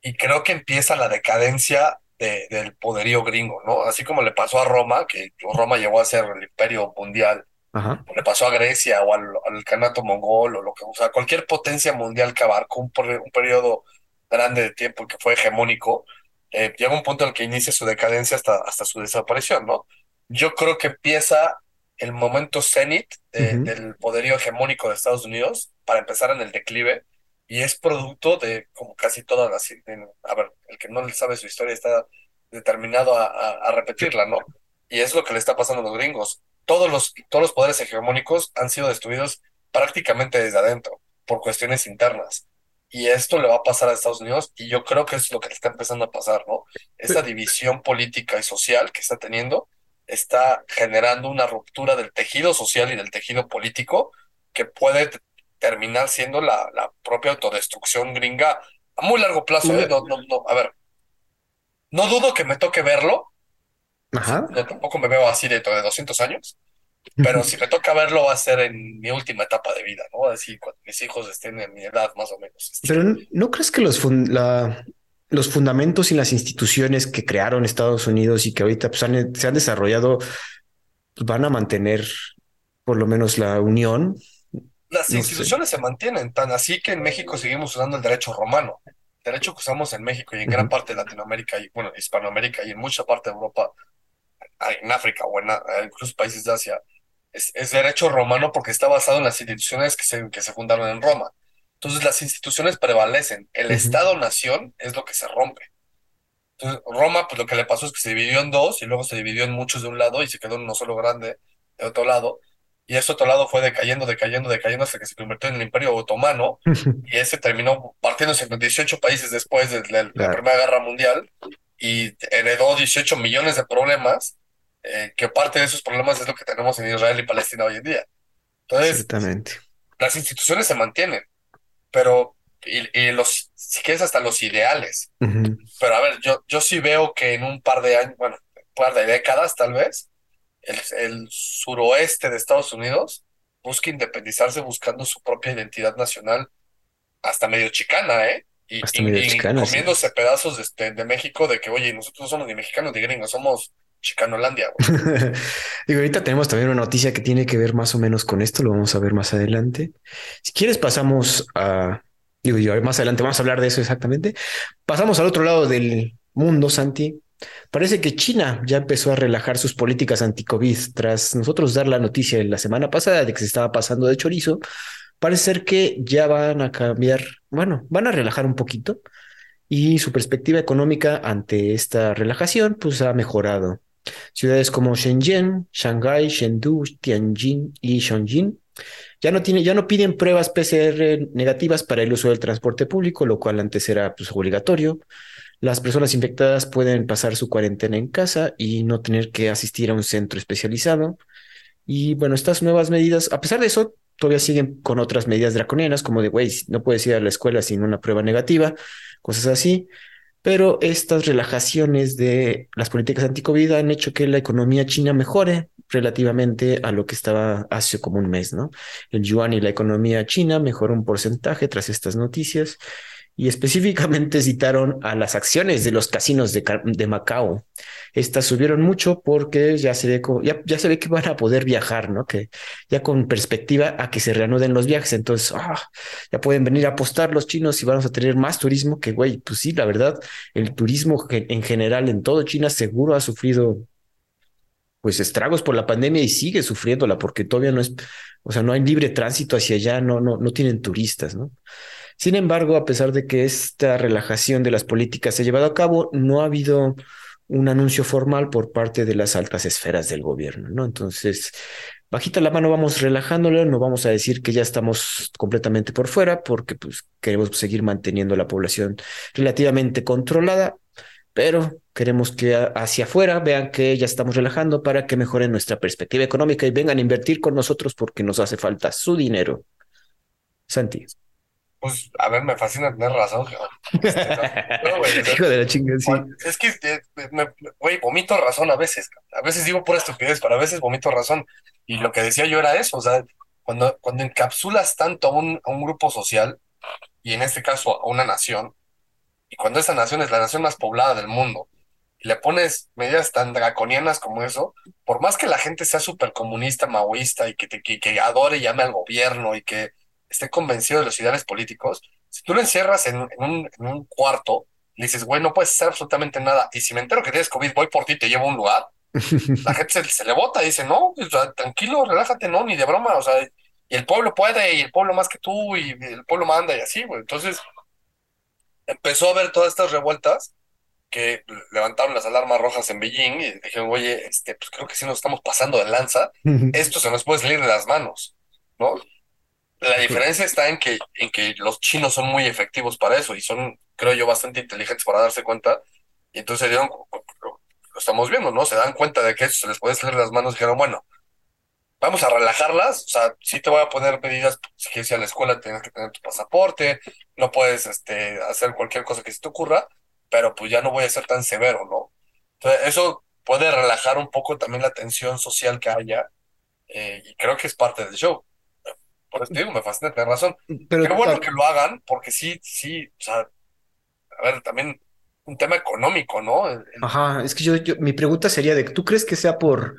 Y creo que empieza la decadencia del poderío gringo, ¿no? Así como le pasó a Roma, que Roma llegó a ser el imperio mundial, o le pasó a Grecia o al, al canato mongol, o lo que, o sea, cualquier potencia mundial que abarcó un, un periodo grande de tiempo que fue hegemónico, eh, llega un punto en el que inicia su decadencia hasta, hasta su desaparición, ¿no? Yo creo que empieza el momento cenit del poderío hegemónico de Estados Unidos para empezar en el declive y es producto de como casi todas las... a ver, el que no le sabe su historia está determinado a, a, repetirla, ¿no? Y es lo que le está pasando a los gringos. Todos los, todos los poderes hegemónicos han sido destruidos prácticamente desde adentro, por cuestiones internas. Y esto le va a pasar a Estados Unidos y yo creo que es lo que le está empezando a pasar, ¿no? Esa división política y social que está teniendo está generando una ruptura del tejido social y del tejido político que puede terminar siendo la, la propia autodestrucción gringa a muy largo plazo. ¿eh? No, no, no, a ver, no dudo que me toque verlo. Ajá. No, tampoco me veo así dentro de 200 años. Pero si me toca verlo, va a ser en mi última etapa de vida, ¿no? Así cuando mis hijos estén en mi edad, más o menos. Este. Pero ¿no crees que los, la, los fundamentos y las instituciones que crearon Estados Unidos y que ahorita pues, se han desarrollado pues, van a mantener por lo menos la unión las instituciones se mantienen, tan así que en México seguimos usando el derecho romano. El derecho que usamos en México y en gran parte de Latinoamérica y, bueno, Hispanoamérica y en mucha parte de Europa, en África o en incluso países de Asia, es, derecho romano porque está basado en las instituciones que se, que se fundaron en Roma. Entonces las instituciones prevalecen. El Estado-nación es lo que se rompe. Entonces, Roma, pues lo que le pasó es que se dividió en dos y luego se dividió en muchos de un lado y se quedó en uno solo grande de otro lado. Y ese otro lado fue decayendo, decayendo, decayendo hasta que se convirtió en el Imperio Otomano. Y ese terminó partiéndose en 18 países después de la, Primera Guerra Mundial y heredó 18 millones de problemas, eh, que parte de esos problemas es lo que tenemos en Israel y Palestina hoy en día. Entonces, las instituciones se mantienen, pero, y, los, si quieres, hasta los ideales. Pero a ver, yo, yo sí veo que en un par de años, bueno, un par de décadas tal vez, el, suroeste de Estados Unidos busca independizarse buscando su propia identidad nacional, hasta medio chicana, ¿eh? Y, comiéndose pedazos de, este, de, México de que, oye, nosotros no somos ni mexicanos ni gringos, somos Chicanolandia. y ahorita tenemos también una noticia que tiene que ver más o menos con esto, lo vamos a ver más adelante. Si quieres, pasamos a. Digo, más adelante vamos a hablar de eso exactamente. Pasamos al otro lado del mundo, Santi. Parece que China ya empezó a relajar sus políticas anti-COVID tras nosotros dar la noticia la semana pasada de que se estaba pasando de chorizo. Parece ser que ya van a cambiar, bueno, van a relajar un poquito y su perspectiva económica ante esta relajación pues ha mejorado. Ciudades como Shenzhen, Shanghai, Chengdu, Tianjin y Chongqing ya no, tiene, ya no piden pruebas PCR negativas para el uso del transporte público, lo cual antes era pues, obligatorio. Las personas infectadas pueden pasar su cuarentena en casa y no tener que asistir a un centro especializado. Y bueno, estas nuevas medidas, a pesar de eso, todavía siguen con otras medidas draconianas, como de, güey, no puedes ir a la escuela sin una prueba negativa, cosas así. Pero estas relajaciones de las políticas anti-COVID han hecho que la economía china mejore relativamente a lo que estaba hace como un mes, ¿no? El yuan y la economía china mejoró un porcentaje tras estas noticias y específicamente citaron a las acciones de los casinos de, Macao. Estas subieron mucho porque ya se, ve, ya, ya, se ve que van a poder viajar, ¿no? Que ya con perspectiva a que se reanuden los viajes, entonces ah, ya pueden venir a apostar los chinos y vamos a tener más turismo que, güey, pues sí, la verdad, el turismo en general en todo China seguro ha sufrido pues estragos por la pandemia y sigue sufriéndola porque todavía no es, o sea, no hay libre tránsito hacia allá, no, no, no tienen turistas, ¿no? Sin embargo, a pesar de que esta relajación de las políticas se ha llevado a cabo, no ha habido un anuncio formal por parte de las altas esferas del gobierno, ¿no? Entonces, bajita la mano vamos relajándolo, no vamos a decir que ya estamos completamente por fuera porque pues queremos seguir manteniendo la población relativamente controlada, pero queremos que hacia afuera vean que ya estamos relajando para que mejoren nuestra perspectiva económica y vengan a invertir con nosotros porque nos hace falta su dinero. Santi. Pues, a ver, me fascina tener razón. Este, Hijo de la chingada, sí. Es que, eh, güey, vomito razón a veces. A veces digo por estupidez, pero a veces vomito razón. Y lo que decía yo era eso, o sea, cuando, cuando encapsulas tanto a un, a un grupo social, y en este caso a una nación, y cuando esa nación es la nación más poblada del mundo, y le pones medidas tan draconianas como eso, por más que la gente sea súper comunista, maoísta, y que, te, que, adore y llame al gobierno, y que esté convencido de los ideales políticos, si tú lo encierras en, un, en un, cuarto, le dices, güey, no puedes hacer absolutamente nada, y si me entero que tienes COVID, voy por ti, te llevo a un lugar, la gente se, le vota y dice, no, tranquilo, relájate, no, ni de broma, o sea, y el pueblo puede, y el pueblo más que tú, y el pueblo manda, y así, güey. Entonces, empezó a ver todas estas revueltas que levantaron las alarmas rojas en Beijing y dijeron, oye, este, pues creo que sí nos estamos pasando de lanza, esto se nos puede salir de las manos, ¿no? La diferencia está en que, en que los chinos son muy efectivos para eso y son, creo yo, bastante inteligentes para darse cuenta. Y entonces dieron, lo estamos viendo, ¿no? Se dan cuenta de que eso se les puede salir las manos y dijeron, bueno, vamos a relajarlas, o sea, sí te voy a poner medidas, si quieres ir a la escuela tienes que tener tu pasaporte, no puedes este, hacer cualquier cosa que se te ocurra, pero pues ya no voy a ser tan severo, ¿no? Entonces, eso puede relajar un poco también la tensión social que haya, eh, y creo que es parte del show. Por eso digo, me fascina tener razón. Pero, Qué bueno que lo hagan, porque sí, sí, o sea, a ver, también un tema económico, ¿no? Ajá, es que yo, yo, mi pregunta sería de, ¿tú crees que sea por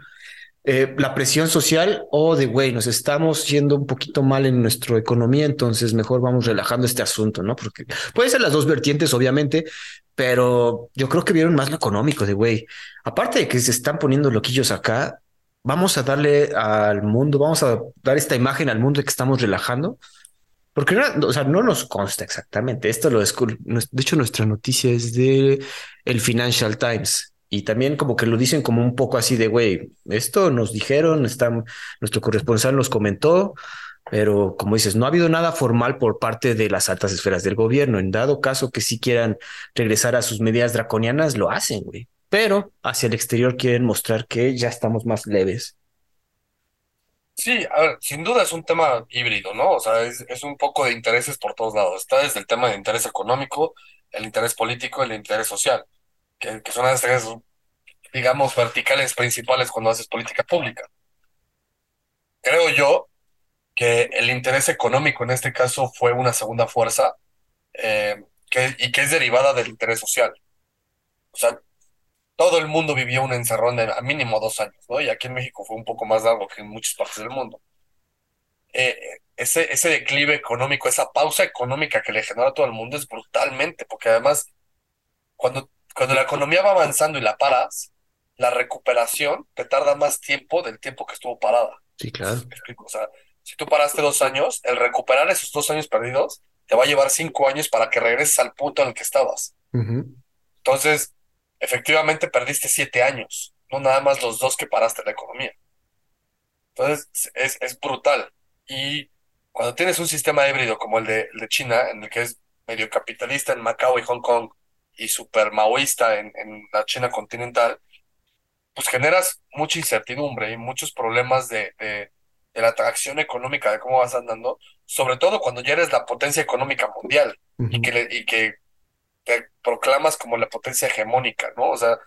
eh, la presión social o de, güey, nos estamos yendo un poquito mal en nuestra economía, entonces mejor vamos relajando este asunto, ¿no? Porque puede ser las dos vertientes, obviamente, pero yo creo que vieron más lo económico de, güey, aparte de que se están poniendo loquillos acá, vamos a darle al mundo, vamos a dar esta imagen al mundo de que estamos relajando. Porque no, o sea, no nos consta exactamente. Esto lo es, de hecho, nuestra noticia es de el Financial Times. Y también como que lo dicen como un poco así de, güey, esto nos dijeron, nuestro corresponsal nos comentó, pero como dices, no ha habido nada formal por parte de las altas esferas del gobierno. En dado caso que sí quieran regresar a sus medidas draconianas, lo hacen, güey. Pero hacia el exterior quieren mostrar que ya estamos más leves. Sí, a ver, sin duda es un tema híbrido, ¿no? O sea, es, es un poco de intereses por todos lados. Está desde el tema de interés económico, el interés político, el interés social que, son las tres, digamos, verticales principales cuando haces política pública. Creo yo que el interés económico en este caso fue una segunda fuerza eh, que, y que es derivada del interés social. O sea, todo el mundo vivió un encerrón de a mínimo dos años, ¿no? Y aquí en México fue un poco más largo que en muchas partes del mundo. Eh, ese, ese declive económico, esa pausa económica que le generó a todo el mundo es brutalmente, porque además, cuando cuando la economía va avanzando y la paras, la recuperación te tarda más tiempo del tiempo que estuvo parada. Sí, claro. O sea, si tú paraste dos años, el recuperar esos dos años perdidos te va a llevar cinco años para que regreses al punto en el que estabas. Entonces, efectivamente perdiste siete años, no nada más los dos que paraste la economía. Entonces, es, es brutal. Y cuando tienes un sistema híbrido como el de, el de China, en el que es medio capitalista en Macao y Hong Kong, y super maoísta en, en la China continental, pues generas mucha incertidumbre y muchos problemas de, de, la atracción económica, de cómo vas andando, sobre todo cuando ya eres la potencia económica mundial y, que y que te proclamas como la potencia hegemónica, ¿no? O sea,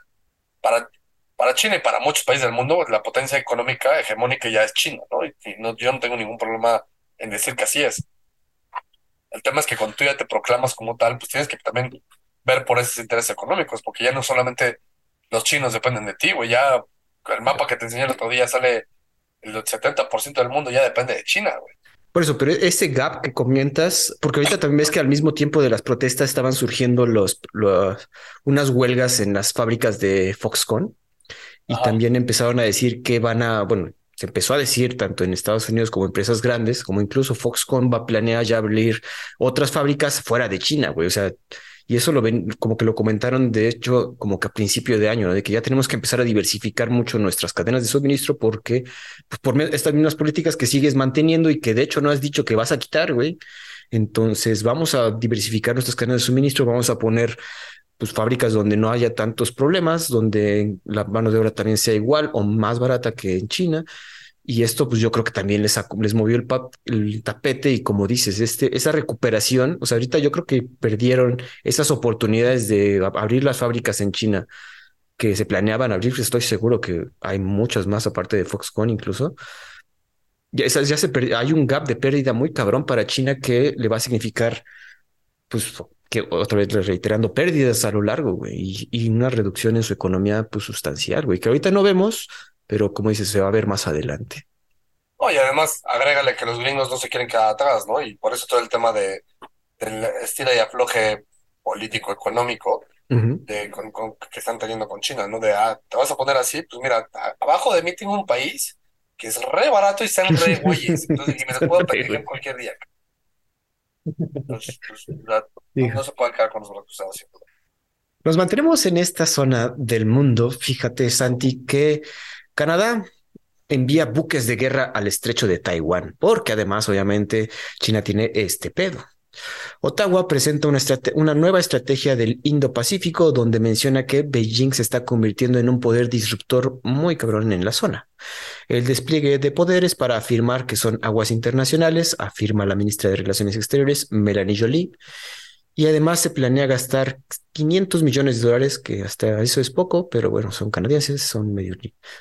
para, para China y para muchos países del mundo, la potencia económica hegemónica ya es China, ¿no? Y, no, yo no tengo ningún problema en decir que así es. El tema es que cuando tú ya te proclamas como tal, pues tienes que también ver por esos intereses económicos, porque ya no solamente los chinos dependen de ti, güey, ya el mapa que te enseñé el otro día sale el 70% del mundo ya depende de China, güey. Por eso, pero ese gap que comentas, porque ahorita también ves que al mismo tiempo de las protestas estaban surgiendo los, unas huelgas en las fábricas de Foxconn y también empezaron a decir que van a, bueno, se empezó a decir tanto en Estados Unidos como empresas grandes, como incluso Foxconn va a planear ya abrir otras fábricas fuera de China, güey. O sea, Y eso lo ven, como que lo comentaron, de hecho, como que a principio de año, de que ya tenemos que empezar a diversificar mucho nuestras cadenas de suministro porque pues, por estas mismas políticas que sigues manteniendo y que de hecho no has dicho que vas a quitar, güey. Entonces vamos a diversificar nuestras cadenas de suministro, vamos a poner pues fábricas donde no haya tantos problemas, donde la mano de obra también sea igual o más barata que en China. Y esto, pues yo creo que también les, les movió el, tapete y como dices, este, esa recuperación, o sea, ahorita yo creo que perdieron esas oportunidades de abrir las fábricas en China que se planeaban abrir, estoy seguro que hay muchas más aparte de Foxconn incluso. Ya, esas, ya se hay un gap de pérdida muy cabrón para China que le va a significar, pues, que otra vez reiterando, pérdidas a lo largo, y, y una reducción en su economía, pues, sustancial, güey, que ahorita no vemos, pero como dices, se va a ver más adelante. No, y además, agrégale que los gringos no se quieren quedar atrás, ¿no? Y por eso todo el tema de, del estira y afloje político-económico de, con, que están teniendo con China, ¿no? De, ah, te vas a poner así, pues mira, abajo de mí tengo un país que es re barato y están re güeyes, entonces, y me los puedo pedir cualquier día. Entonces, pues, no, se puede quedar con nosotros haciendo. Nos mantenemos en esta zona del mundo. Fíjate, Santi, que Canadá envía buques de guerra al estrecho de Taiwán, porque además, obviamente, China tiene este pedo. Ottawa presenta una, nueva estrategia del Indo-Pacífico donde menciona que Beijing se está convirtiendo en un poder disruptor muy cabrón en la zona. El despliegue de poderes para afirmar que son aguas internacionales, afirma la ministra de Relaciones Exteriores, Melanie Jolie, y además se planea gastar 500 millones de dólares, que hasta eso es poco, pero bueno, son canadienses, son medio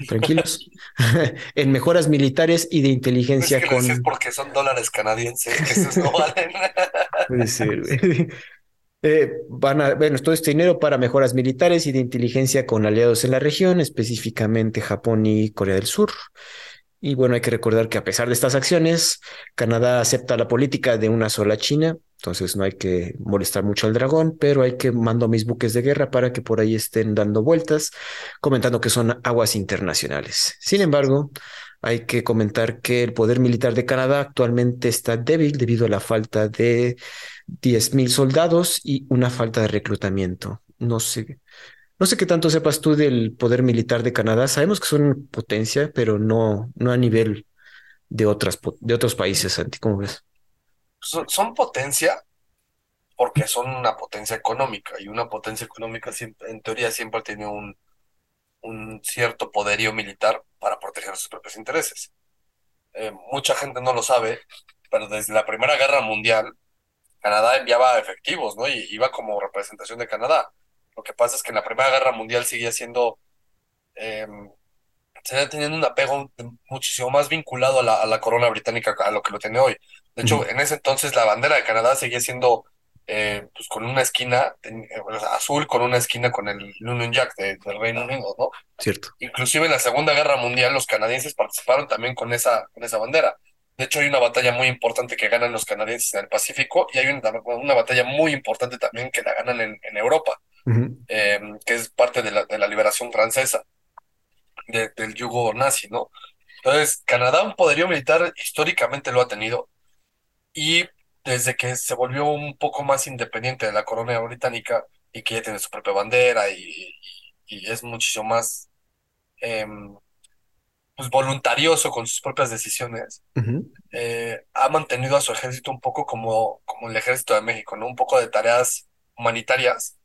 tranquilos, en mejoras militares y de inteligencia es que con... Es porque son dólares canadienses, que esos no valen. Puede ser, eh, van a, bueno, todo este dinero para mejoras militares y de inteligencia con aliados en la región, específicamente Japón y Corea del Sur. Y bueno, hay que recordar que a pesar de estas acciones, Canadá acepta la política de una sola China, entonces no hay que molestar mucho al dragón, pero hay que mando mis buques de guerra para que por ahí estén dando vueltas, comentando que son aguas internacionales. Sin embargo, hay que comentar que el poder militar de Canadá actualmente está débil debido a la falta de 10.000 soldados y una falta de reclutamiento. No sé, no sé qué tanto sepas tú del poder militar de Canadá. Sabemos que son potencia, pero no, no a nivel de, otras, de otros países, Santi. ¿Cómo ves? Son, potencia porque son una potencia económica y una potencia económica en teoría siempre tenido un, un cierto poderío militar para proteger sus propios intereses. Eh, mucha gente no lo sabe, pero desde la Primera Guerra Mundial, Canadá enviaba efectivos, ¿no? Y iba como representación de Canadá. Lo que pasa es que en la Primera Guerra Mundial seguía siendo eh, seguía teniendo un apego muchísimo más vinculado a la, a la, corona británica a lo que lo tiene hoy. De hecho, en ese entonces la bandera de Canadá seguía siendo eh, pues con una esquina eh, azul, con una esquina con el Union Jack del Reino Unido, ¿no? Cierto. Inclusive en la Segunda Guerra Mundial los canadienses participaron también con esa, con esa bandera. De hecho, hay una batalla muy importante que ganan los canadienses en el Pacífico y hay una, una batalla muy importante también que la ganan en, en Europa, eh, que es parte de la, de la liberación francesa del yugo nazi, ¿no? Entonces, Canadá un poderío militar históricamente lo ha tenido y desde que se volvió un poco más independiente de la corona británica y que ya tiene su propia bandera y, es muchísimo más em, pues voluntarioso con sus propias decisiones, eh, ha mantenido a su ejército un poco como, como el ejército de México, ¿no? Un poco de tareas humanitarias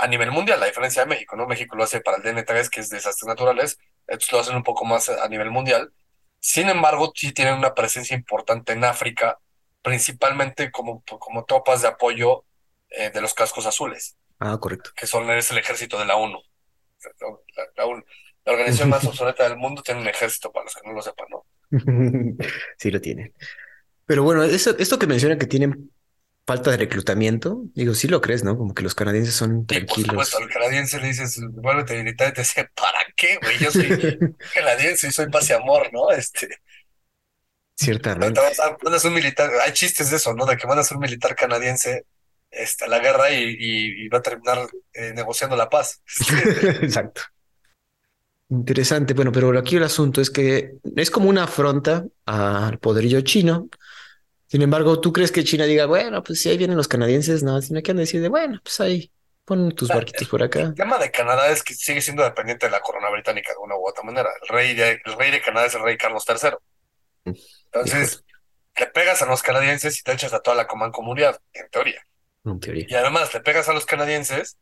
a nivel mundial, la diferencia de México, ¿no? México lo hace para el DN3, que es desastres naturales, estos lo hacen un poco más a nivel mundial. Sin embargo, sí tienen una presencia importante en África, principalmente como, como tropas de apoyo eh, de los cascos azules. Ah, correcto. Que son es el ejército de la ONU. La, la organización más obsoleta del mundo tiene un ejército, para los que no lo sepan, ¿no? sí lo tienen. Pero bueno, eso, esto que menciona que tienen falta de reclutamiento? Digo, sí lo crees, ¿no? Como que los canadienses son tranquilos. Pues al canadiense le dices, vuélvete militar y te dice, ¿para qué, güey? Yo soy canadiense y soy paz y amor, ¿no? Este. Ciertamente. Mandas un militar, hay chistes de eso, ¿no? De que mandas un militar canadiense este, a la guerra y, y, va a terminar eh, negociando la paz. Exacto. Interesante, bueno, pero aquí el asunto es que es como una afronta al poderío chino Sin embargo, ¿tú crees que China diga, bueno, pues si ahí vienen los canadienses, no, sino que han de decir de, bueno, pues ahí pon tus barquitos por acá? El tema de Canadá es que sigue siendo dependiente de la corona británica de una u otra manera. El rey de, el rey de Canadá es el rey Carlos III. Entonces, le pegas a los canadienses y te echas a toda la Coman comunidad, en teoría. En teoría. Y además le pegas a los canadienses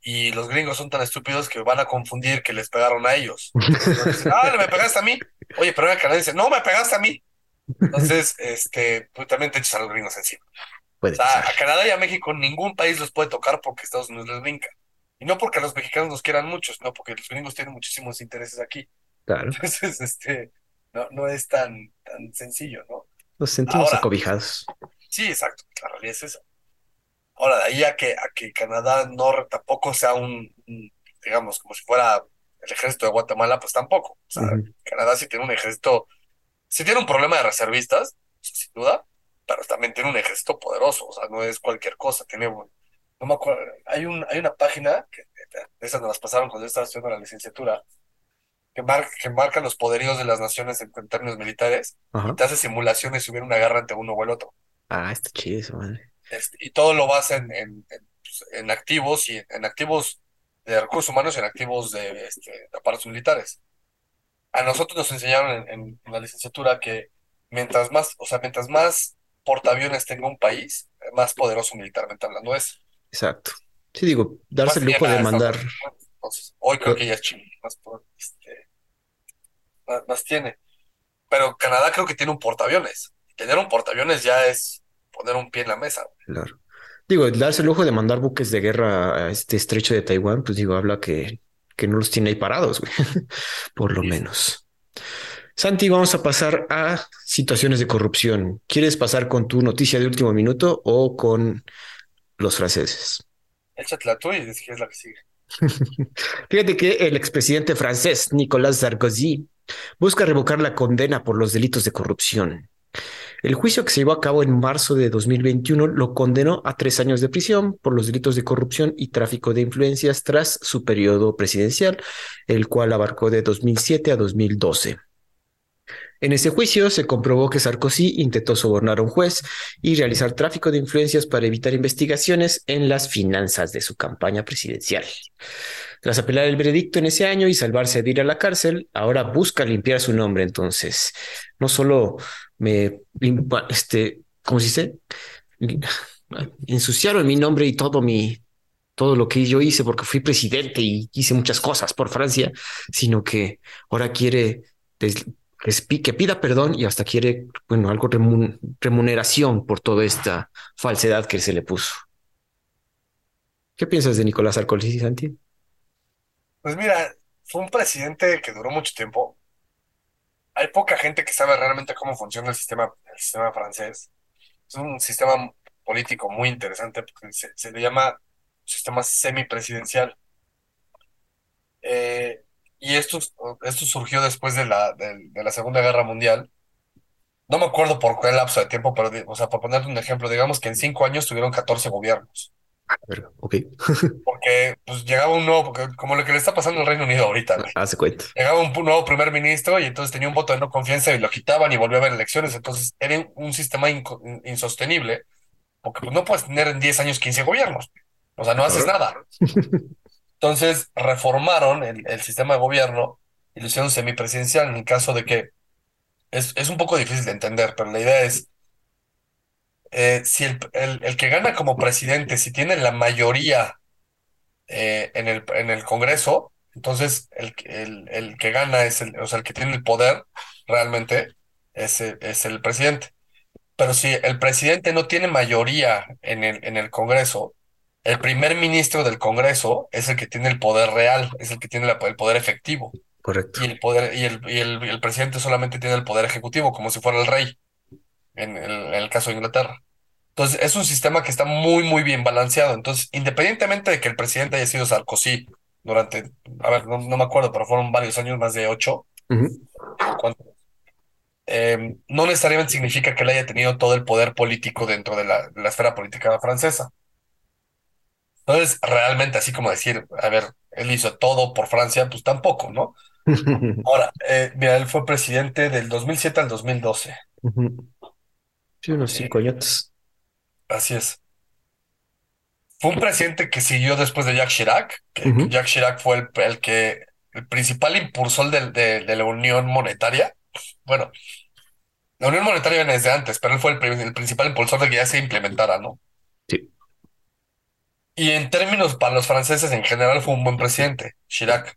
y los gringos son tan estúpidos que van a confundir que les pegaron a ellos. Entonces, ah, me pegaste a mí. Oye, pero era canadiense. No, me pegaste a mí. Entonces, este, pues también te echas a los gringos encima. Puede O sea, pasar. a Canadá y a México ningún país los puede tocar porque Estados Unidos les brinca. Y no porque los mexicanos nos quieran mucho, sino porque los gringos tienen muchísimos intereses aquí. Claro, Entonces, este, no, no es tan, tan sencillo, ¿no? nos sentimos Ahora. acobijados. Sí, exacto, la realidad es esa. Ahora, de ahí a que, a que Canadá no tampoco sea un, un, digamos, como si fuera el ejército de Guatemala, pues tampoco. O sea. Canadá sí tiene un ejército, sí tiene un problema de reservistas, sin duda, pero también tiene un ejército poderoso, o sea, no es cualquier cosa, tiene, un- no me acuerdo, hay un, hay una página, que esas nos las pasaron cuando yo estaba estudiando la licenciatura, que, mar- que marca los poderíos de las naciones en, en términos militares, Ajá. te hace simulaciones si hubiera una guerra entre uno o el otro. Ah, está chido eso, madre. Este, y todo lo basa en, en, en, pues, en activos y en, en activos de recursos humanos y en activos de, este, de aparatos militares. A nosotros nos enseñaron en, la licenciatura que mientras más, o sea, mientras más portaaviones tenga un país, más poderoso militarmente hablando es. Exacto. Sí, digo, darse el lujo de mandar. Entonces, hoy creo que ya es Chile, más, este, más, más tiene. Pero Canadá creo que tiene un portaaviones. Tener un portaaviones ya es poner un pie en la mesa. Claro. Digo, darse el lujo de mandar buques de guerra a este estrecho de Taiwán, pues digo, habla que, que no los tiene ahí parados, güey. Por lo Sí. menos. Santi, vamos a pasar a situaciones de corrupción. ¿Quieres pasar con tu noticia de último minuto o con los franceses? Échatela tú y es la que sigue. Fíjate que el expresidente francés Nicolas Sarkozy busca revocar la condena por los delitos de corrupción. El juicio que se llevó a cabo en marzo de 2021 lo condenó a tres años de prisión por los delitos de corrupción y tráfico de influencias tras su periodo presidencial, el cual abarcó de 2007 a 2012. En ese juicio se comprobó que Sarkozy intentó sobornar a un juez y realizar tráfico de influencias para evitar investigaciones en las finanzas de su campaña presidencial. Tras apelar el veredicto en ese año y salvarse de ir a la cárcel, ahora busca limpiar su nombre. Entonces, no solo me este, ¿cómo se dice? Ensuciaron mi nombre y todo mi todo lo que yo hice porque fui presidente y hice muchas cosas por Francia, sino que ahora quiere que pi- que pida perdón y hasta quiere, bueno, algo remun- remuneración por toda esta falsedad que se le puso. ¿Qué piensas de Nicolás Sarkozy, Santi? Pues mira, fue un presidente que duró mucho tiempo. Hay poca gente que sabe realmente cómo funciona el sistema, el sistema francés. Es un sistema político muy interesante porque se, le llama sistema semipresidencial. Eh, y esto, esto surgió después de la, de, de la Segunda Guerra Mundial. No me acuerdo por qué lapso de tiempo, pero, o sea, por ponerte un ejemplo, digamos que en cinco años tuvieron 14 gobiernos. Ok, Porque pues llegaba un nuevo, porque como lo que le está pasando al Reino Unido ahorita, güey. hace cuenta. Llegaba un nuevo primer ministro y entonces tenía un voto de no confianza y lo quitaban y volvió a haber elecciones. Entonces era un sistema insostenible porque pues, no puedes tener en 10 años 15 gobiernos. O sea, no haces nada. Entonces reformaron el, el sistema de gobierno y lo hicieron semipresidencial en el caso de que es, es un poco difícil de entender, pero la idea es, eh, si el, el, el que gana como presidente, si tiene la mayoría eh, en el, en el Congreso, entonces el, que- el, el que gana es el, o sea, el que tiene el poder realmente es, el- es el presidente. Pero si el presidente no tiene mayoría en el, en el Congreso, el primer ministro del Congreso es el que tiene el poder real, es el que tiene la- el poder efectivo. Correcto. Y el poder, y el, y el, y el presidente solamente tiene el poder ejecutivo, como si fuera el rey, en el, en el caso de Inglaterra. Entonces, es un sistema que está muy, muy bien balanceado. Entonces, independientemente de que el presidente haya sido Sarkozy durante, a ver, no, no me acuerdo, pero fueron varios años, más de ocho. Eh, no necesariamente significa que él haya tenido todo el poder político dentro de la, de la esfera política francesa. Entonces, realmente, así como decir, a ver, él hizo todo por Francia, pues tampoco, ¿no? Ahora, eh, mira, él fue presidente del 2007 al 2012. Ujú. Sí, unos cinco años. así es. Fue un presidente que siguió después de Jacques Chirac, que. Jacques Chirac fue el, el que, el principal impulsor de, de la Unión Monetaria. Bueno, la Unión Monetaria viene desde antes, pero él fue el, pri- el principal impulsor de que ya se implementara, ¿no? Sí, Y en términos para los franceses en general fue un buen presidente, Chirac.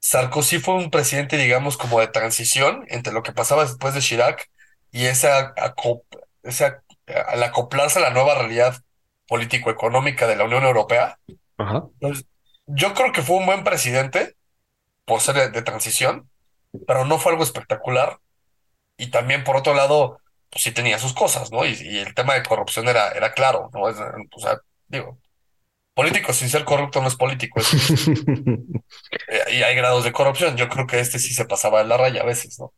Sarkozy fue un presidente, digamos, como de transición entre lo que pasaba después de Chirac y esa, acop- esa, al acoplarse a la nueva realidad político-económica de la Unión Europea. ajá. Entonces, yo creo que fue un buen presidente por ser de, de transición, pero no fue algo espectacular. Y también, por otro lado, pues sí tenía sus cosas, ¿no? Y, y el tema de corrupción era, era claro, ¿no? Es, o sea, digo, político sin ser corrupto no es político, es. Eh, y hay grados de corrupción. Yo creo que este sí se pasaba de la raya a veces, ¿no?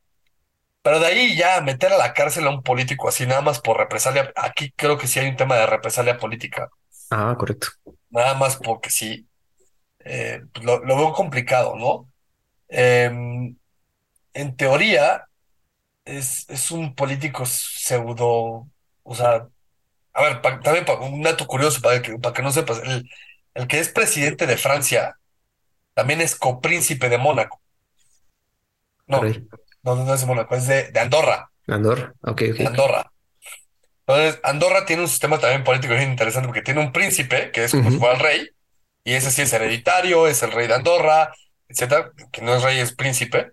Pero de ahí ya meter a la cárcel a un político así nada más por represalia, aquí creo que sí hay un tema de represalia política, Ah, correcto. nada más porque sí, eh, pues lo, lo veo complicado, ¿no? Em, en teoría es, es un político pseudo, o sea, a ver, pa- también pa- un dato curioso para que, para que no sepas, el, el que es presidente de Francia también es copríncipe de Mónaco. No, Caray. No, no es de Mónaco, es de, de Andorra, Andorra. Ok, ok. Andorra. Entonces, Andorra tiene un sistema también político bien interesante porque tiene un príncipe que es como si fuera el rey, y ese sí es hereditario, es el rey de Andorra, etcétera, que no es rey, es príncipe,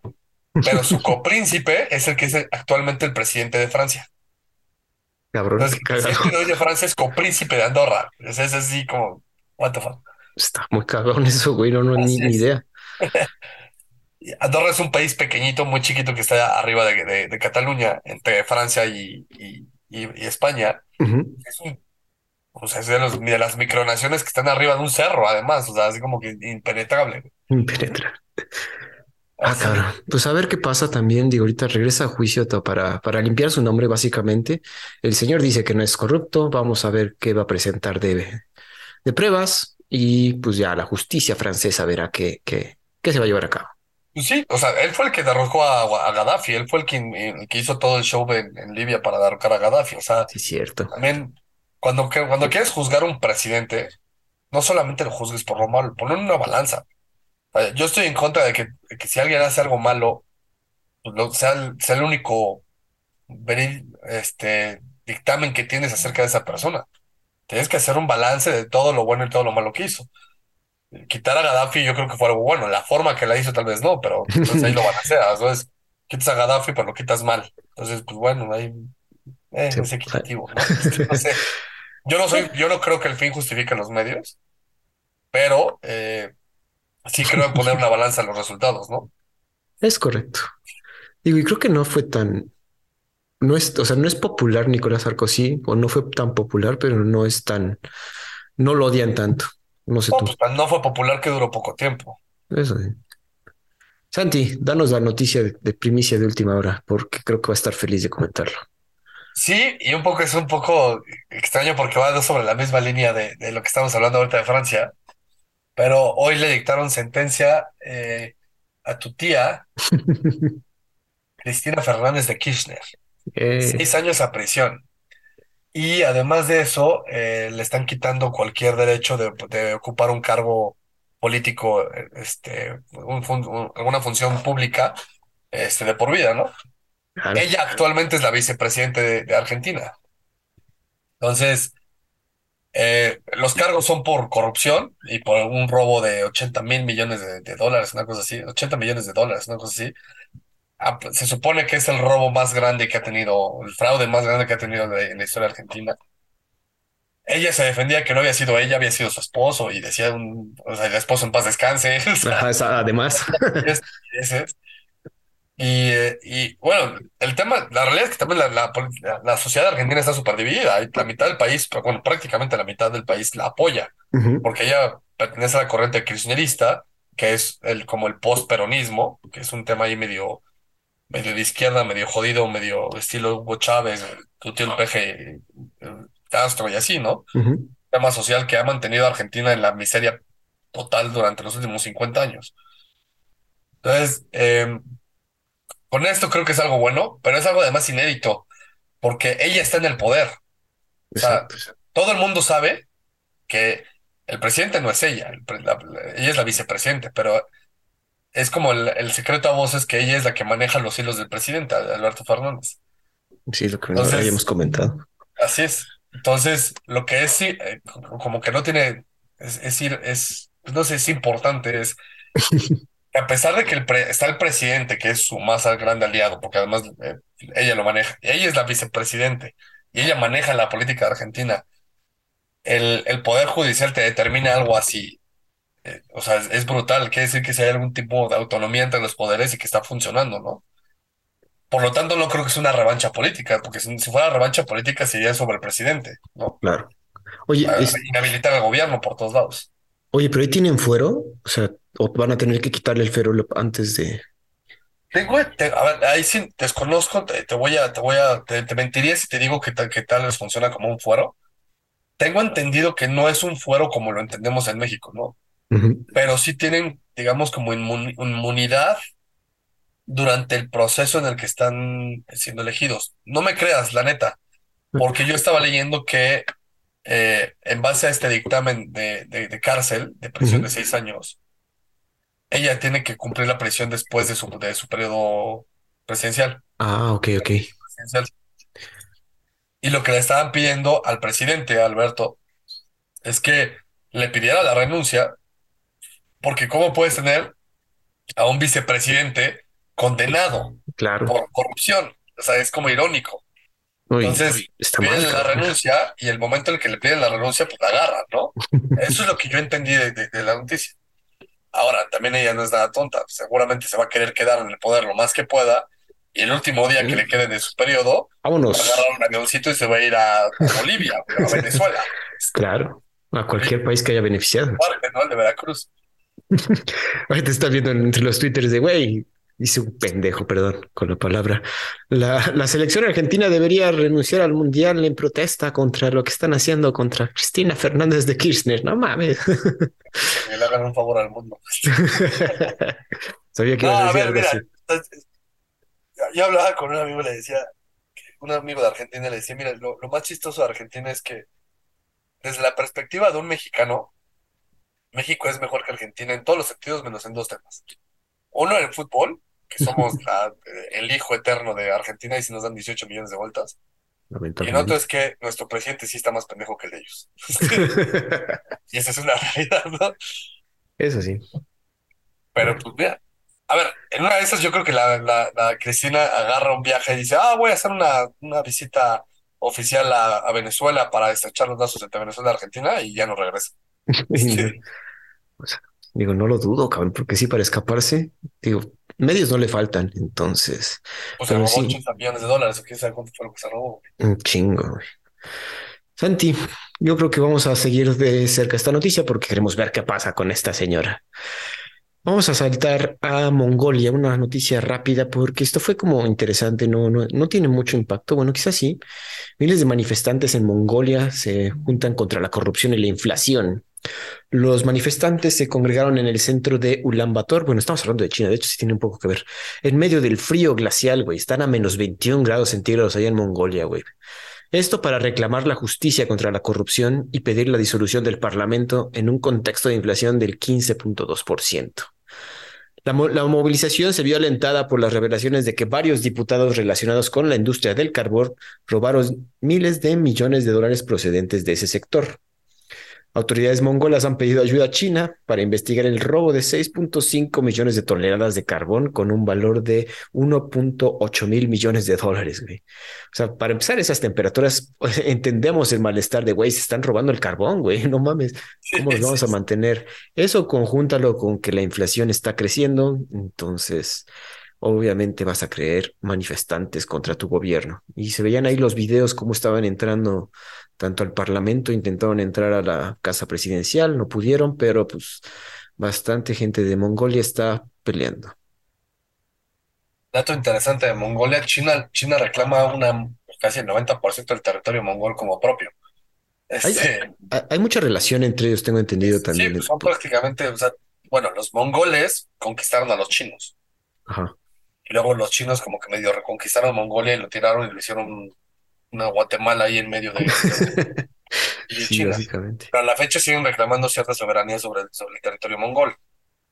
pero su copríncipe es el que es el- actualmente el presidente de Francia. Cabrón, Entonces, el de Francia es copríncipe de Andorra. Es, es así como, what the fuck. Está muy cabrón eso, güey. No, no, ni, ni es. idea. Andorra es un país pequeñito, muy chiquito que está arriba de, de- de Cataluña, entre Francia y, y- y- y España. Es un, o sea, es de, los- de las micronaciones que están arriba de un cerro, además, o sea, así como que impenetrable. Impenetrable. Ah, cabrón. Pues a ver qué pasa también. Digo, ahorita regresa a juicio para, para limpiar su nombre, básicamente. El señor dice que no es corrupto. Vamos a ver qué va a presentar de, de pruebas. Y pues ya la justicia francesa verá qué, qué, qué se va a llevar a cabo. Pues sí, o sea, él fue el que derrocó a, a Gaddafi, él fue el que, el que hizo todo el show en, en Libia para derrocar a Gaddafi. O sea, Sí, es cierto. también, cuando, quieres juzgar a un presidente, no solamente lo juzgues por lo malo, ponlo en una balanza. Yo estoy en contra de que, de que si alguien hace algo malo, pues lo- sea, el, sea el único este, dictamen que tienes acerca de esa persona. Tienes que hacer un balance de todo lo bueno y todo lo malo que hizo. Quitar a Gaddafi yo creo que fue algo bueno. La forma que la hizo tal vez no, pero entonces ahí lo balanceas. Entonces, quitas a Gaddafi, pero lo quitas mal. Entonces, pues bueno, ahí eh, Sí. es equitativo, ¿no? Este, no sé. Yo no soy, yo no creo que el fin justifique los medios, pero eh, sí creo en poner una balanza en los resultados, ¿no? Es correcto. Digo, y creo que no fue tan, no es, o sea, no es popular Nicolás Sarkozy, o no fue tan popular, pero no es tan, no lo odian tanto. No sé No, tú. pues no fue popular que duró poco tiempo. Eso sí. Santi, danos la noticia de, de primicia de última hora, porque creo que va a estar feliz de comentarlo. Sí, y un poco es un poco extraño porque va sobre la misma línea de, de lo que estamos hablando ahorita de Francia, pero hoy le dictaron sentencia eh, a tu tía, Cristina Fernández de Kirchner, Eh, seis años a prisión. Y además de eso, eh, le están quitando cualquier derecho de, de ocupar un cargo político, eh, este, un alguna función pública, este, de por vida, ¿no? claro. Ella actualmente es la vicepresidenta de, de Argentina. Entonces, eh, los cargos son por corrupción y por un robo de 80 mil millones de, de dólares, una cosa así, 80 millones de dólares, una cosa así. Ah, pues, Se supone que es el robo más grande que ha tenido, el fraude más grande que ha tenido en la, historia argentina. Ella se defendía que no había sido ella, había sido su esposo y decía, un, o sea, el esposo en paz descanse. o sea, Ajá, esa- además. es- es. Y, eh, y bueno, el tema, la realidad es que también la, la, sociedad argentina está súper dividida. La mitad del país, bueno, prácticamente la mitad del país la apoya, porque ella pertenece a la corriente kirchnerista, que es el, como el post-peronismo, que es un tema ahí medio, medio de izquierda, medio jodido, medio estilo Hugo Chávez, tu tío el peje Castro y así, ¿no? Tema social que ha mantenido a Argentina en la miseria total durante los últimos 50 años. Entonces, eh, con esto creo que es algo bueno, pero es algo además inédito. porque ella está en el poder. O sea, todo el mundo sabe que el presidente no es ella, ella es la vicepresidente, pero es como el, secreto a voces que ella es la que maneja los hilos del presidente, Alberto Fernández. Sí, lo que Entonces, habíamos comentado. Así es. Entonces, lo que es eh, como que no tiene, es decir, es, no sé, es importante, es a pesar de que el está el presidente, que es su más grande aliado, porque además eh, ella lo maneja, ella es la vicepresidente, y ella maneja la política de Argentina, el, el Poder Judicial te determina algo así. Eh, o sea, es, brutal, quiere decir que si hay algún tipo de autonomía entre los poderes y que está funcionando, ¿no? Por lo tanto, no creo que sea una revancha política, porque si, fuera revancha política sería sobre el presidente, ¿no? Claro. Oye, inhabilitar al gobierno por todos lados. Oye, pero ahí tienen fuero, o sea, o van a tener que quitarle el fuero antes de. Tengo, a ver, ahí sí desconozco, te, voy a, te voy a, te, mentiría si te digo que tal, que tal les funciona como un fuero. Tengo entendido que no es un fuero como lo entendemos en México, ¿no? Pero sí tienen, digamos, como inmunidad durante el proceso en el que están siendo elegidos. No me creas, la neta, porque yo estaba leyendo que eh, en base a este dictamen de, de, cárcel, de prisión de seis años, ella tiene que cumplir la prisión después de su, de su periodo presidencial. Ah, ok, ok. Y lo que le estaban pidiendo al presidente, Alberto, es que le pidiera la renuncia, porque ¿cómo puedes tener a un vicepresidente condenado claro. por corrupción? O sea, es como irónico. Entonces, piden la renuncia y el momento en el que le piden la renuncia, pues la agarran, ¿no? Eso es lo que yo entendí de, la noticia. Ahora, también ella no es nada tonta, seguramente se va a querer quedar en el poder lo más que pueda y el último día que le quede de su periodo, Vámonos. va a agarrar un avioncito y se va a ir a, Bolivia, a Venezuela. Claro, a cualquier país que haya beneficiado. ¿no? El de Veracruz. Ahorita está viendo entre los twitters de, güey, dice un pendejo, perdón con la palabra. La, la, selección argentina debería renunciar al mundial en protesta contra lo que están haciendo contra Cristina Fernández de Kirchner. No mames. Que le hagan un favor al mundo. Sabía que a, ver, mira, Yo hablaba con un amigo y le decía, un amigo de Argentina le decía, mira, lo, lo más chistoso de Argentina es que desde la perspectiva de un mexicano, México es mejor que Argentina en todos los sentidos, menos en dos temas. Uno, en el fútbol, que somos el hijo eterno de Argentina y si nos dan 18 millones de vueltas. Y en otro es que nuestro presidente sí está más pendejo que el de ellos. y esa es una realidad, ¿no? Eso sí. Pero pues mira, a ver, en una de esas yo creo que la, la, Cristina agarra un viaje y dice, ah, voy a hacer una, una visita oficial a, Venezuela para estrechar los lazos entre Venezuela y Argentina y ya no regresa. Digo, no lo dudo, cabrón, porque sí, para escaparse, digo, medios no le faltan, entonces. Robó 80 millones de dólares, quién sabe cuánto fue lo que se robó. Un chingo, güey. Santi, yo creo que vamos a seguir de cerca esta noticia porque queremos ver qué pasa con esta señora. Vamos a saltar a Mongolia, una noticia rápida porque esto fue como interesante, no, no, no tiene mucho impacto. Bueno, quizás sí. Miles de manifestantes en Mongolia se juntan contra la corrupción y la inflación. Los manifestantes se congregaron en el centro de Ulaanbaatar. Bueno, estamos hablando de China, de hecho sí tiene un poco que ver. En medio del frío glacial, güey. Están a menos 21 grados centígrados allá en Mongolia, güey. Esto para reclamar la justicia contra la corrupción y pedir la disolución del Parlamento en un contexto de inflación del 15.2%. La, la, movilización se vio alentada por las revelaciones de que varios diputados relacionados con la industria del carbón robaron miles de millones de dólares procedentes de ese sector. Autoridades mongolas han pedido ayuda a China para investigar el robo de 6.5 millones de toneladas de carbón con un valor de 1.8 mil millones de dólares, güey. O sea, para empezar, esas temperaturas, entendemos el malestar de, güey, se están robando el carbón, güey, no mames, ¿cómo los vamos a mantener? Eso conjúntalo con que la inflación está creciendo, entonces obviamente vas a creer manifestantes contra tu gobierno. Y se veían ahí los videos cómo estaban entrando tanto al Parlamento, intentaron entrar a la casa presidencial, no pudieron, pero pues bastante gente de Mongolia está peleando. Dato interesante de Mongolia, China, China reclama una casi el 90% del territorio mongol como propio. Este, hay, mucha relación entre ellos, tengo entendido también. Sí, pues, son prácticamente, o sea, bueno, los mongoles conquistaron a los chinos. Ajá. Y luego los chinos como que medio reconquistaron Mongolia y lo tiraron y lo hicieron una Guatemala ahí en medio de, y Sí, China. básicamente. Pero a la fecha siguen reclamando cierta soberanía sobre el, sobre el territorio mongol.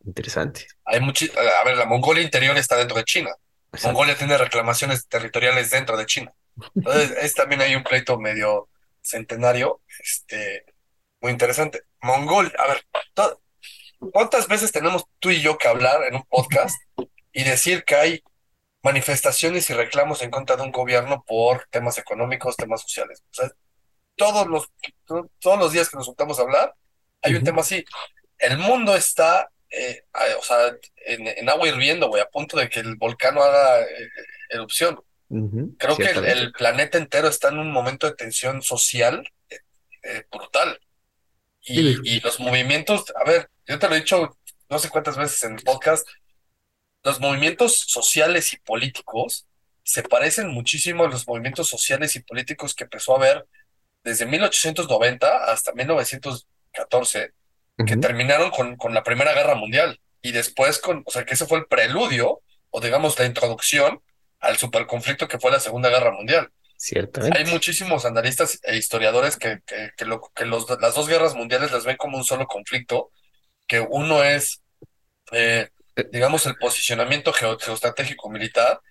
Interesante. Hay muchi- a ver, la Mongolia interior está dentro de China. Exacto. Mongolia tiene reclamaciones territoriales dentro de China. Entonces, es también hay un pleito medio centenario, este, muy interesante. Mongol, a ver, ¿cuántas veces tenemos tú y yo que hablar en un podcast y decir que hay manifestaciones y reclamos en contra de un gobierno por temas económicos, temas sociales? O sea, todos los, to- todos los días que nos juntamos a hablar, hay un tema así. El mundo está, eh, o sea, en, en agua hirviendo, güey, a punto de que el volcán haga eh, erupción. Creo que el, planeta entero está en un momento de tensión social eh, eh, brutal. Y, y los movimientos, a ver, yo te lo he dicho no sé cuántas veces en el podcast, los movimientos sociales y políticos se parecen muchísimo a los movimientos sociales y políticos que empezó a haber desde 1890 hasta 1914, que Ujú, terminaron con, con la Primera Guerra Mundial. Y después con, o sea, que ese fue el preludio, o digamos la introducción al superconflicto que fue la Segunda Guerra Mundial. Hay Ciertamente. muchísimos analistas e historiadores que, que, que, lo- que los, las dos guerras mundiales las ven como un solo conflicto, que uno es, eh, digamos, el posicionamiento geo- geoestratégico militar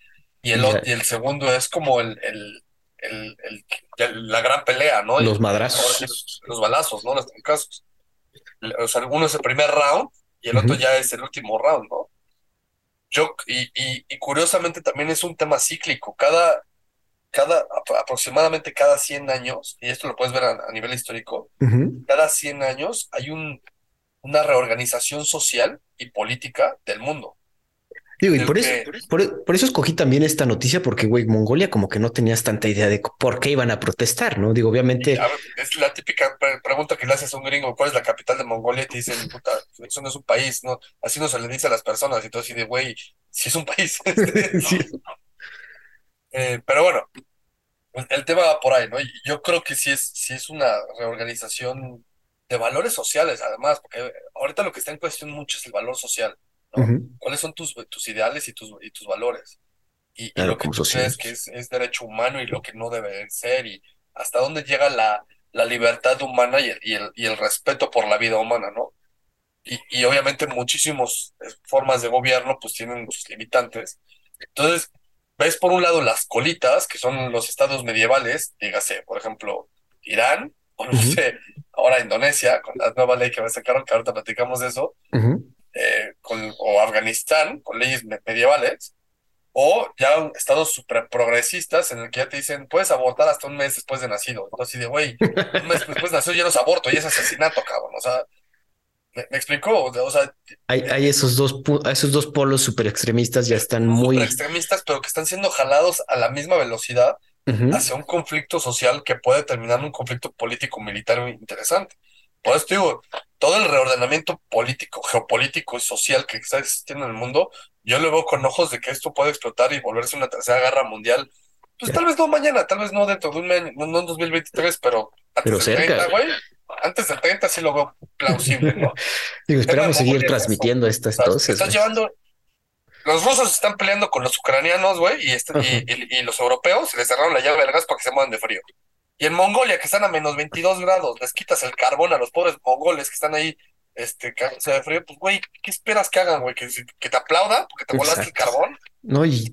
y el, Y el segundo es como el, el, el, la gran pelea, ¿no? Los madrazos. los balazos, ¿no? Los trancazos. O sea, uno es el primer round y el otro ya es el último round, ¿no? Yo, y, y, y curiosamente también es un tema cíclico. Cada, cada, apro- aproximadamente cada 100 años, y esto lo puedes ver a, a nivel histórico, cada 100 años hay un, una reorganización social y política del mundo. Digo, y por eso, por, por eso escogí también esta noticia, porque, güey, Mongolia como que no tenías tanta idea de por qué iban a protestar, ¿no? Digo, obviamente, ver, es la típica pre- pregunta que le haces a un gringo, ¿cuál es la capital de Mongolia? Y te dicen, puta, eso no es un país, ¿no? Así no se le dice a las personas, y todo así de, güey, si es un país. Sí. Eh, pero bueno, el tema va por ahí, ¿no? Yo creo que sí es, sí es una reorganización de valores sociales, además, porque ahorita lo que está en cuestión mucho es el valor social. ¿Cuáles son tus, tus ideales y tus, y tus valores? Y, lo que tú crees que es, es derecho humano y lo que no debe ser, y hasta dónde llega la, la libertad humana y el, y el, y el respeto por la vida humana, ¿no? Y, y obviamente muchísimas formas de gobierno pues tienen sus limitantes. Entonces, ves por un lado las colitas, que son los estados medievales, dígase, por ejemplo, Irán, o no Ujú. sé, ahora Indonesia, con la nueva ley que me sacaron, que ahorita platicamos de eso, Ujú. eh, con, o Afganistán, con leyes me- medievales, o ya estados super progresistas en el que ya te dicen, puedes abortar hasta un mes después de nacido. Entonces, así de, güey, un mes después de nacido ya no es aborto, ya es asesinato, cabrón. O sea, ¿me, me explicó? O sea, Hay, hay esos dos, esos dos polos super extremistas ya están super muy... extremistas, pero que están siendo jalados a la misma velocidad Hacia un conflicto social que puede terminar en un conflicto político-militar interesante. Por eso digo, todo el reordenamiento político, geopolítico y social que está existiendo en el mundo, yo lo veo con ojos de que esto puede explotar y volverse una tercera guerra mundial. Pues tal vez no mañana, tal vez no dentro de un año, no, en 2023, pero antes Pero del cerca. 30, güey. Antes del 30 sí lo veo plausible, ¿no? Digo, esperamos seguir transmitiendo esto entonces. estás llevando. Los rusos están peleando con los ucranianos, güey, y, este- y, y- y los europeos les cerraron la llave del gas para que se muevan de frío. Y en Mongolia, que están a menos 22 grados, les quitas el carbón a los pobres mongoles que están ahí, este, cagándose de frío, pues, güey, ¿qué esperas que hagan, güey? ¿Que, que te aplaudan porque te volaste el carbón? No, y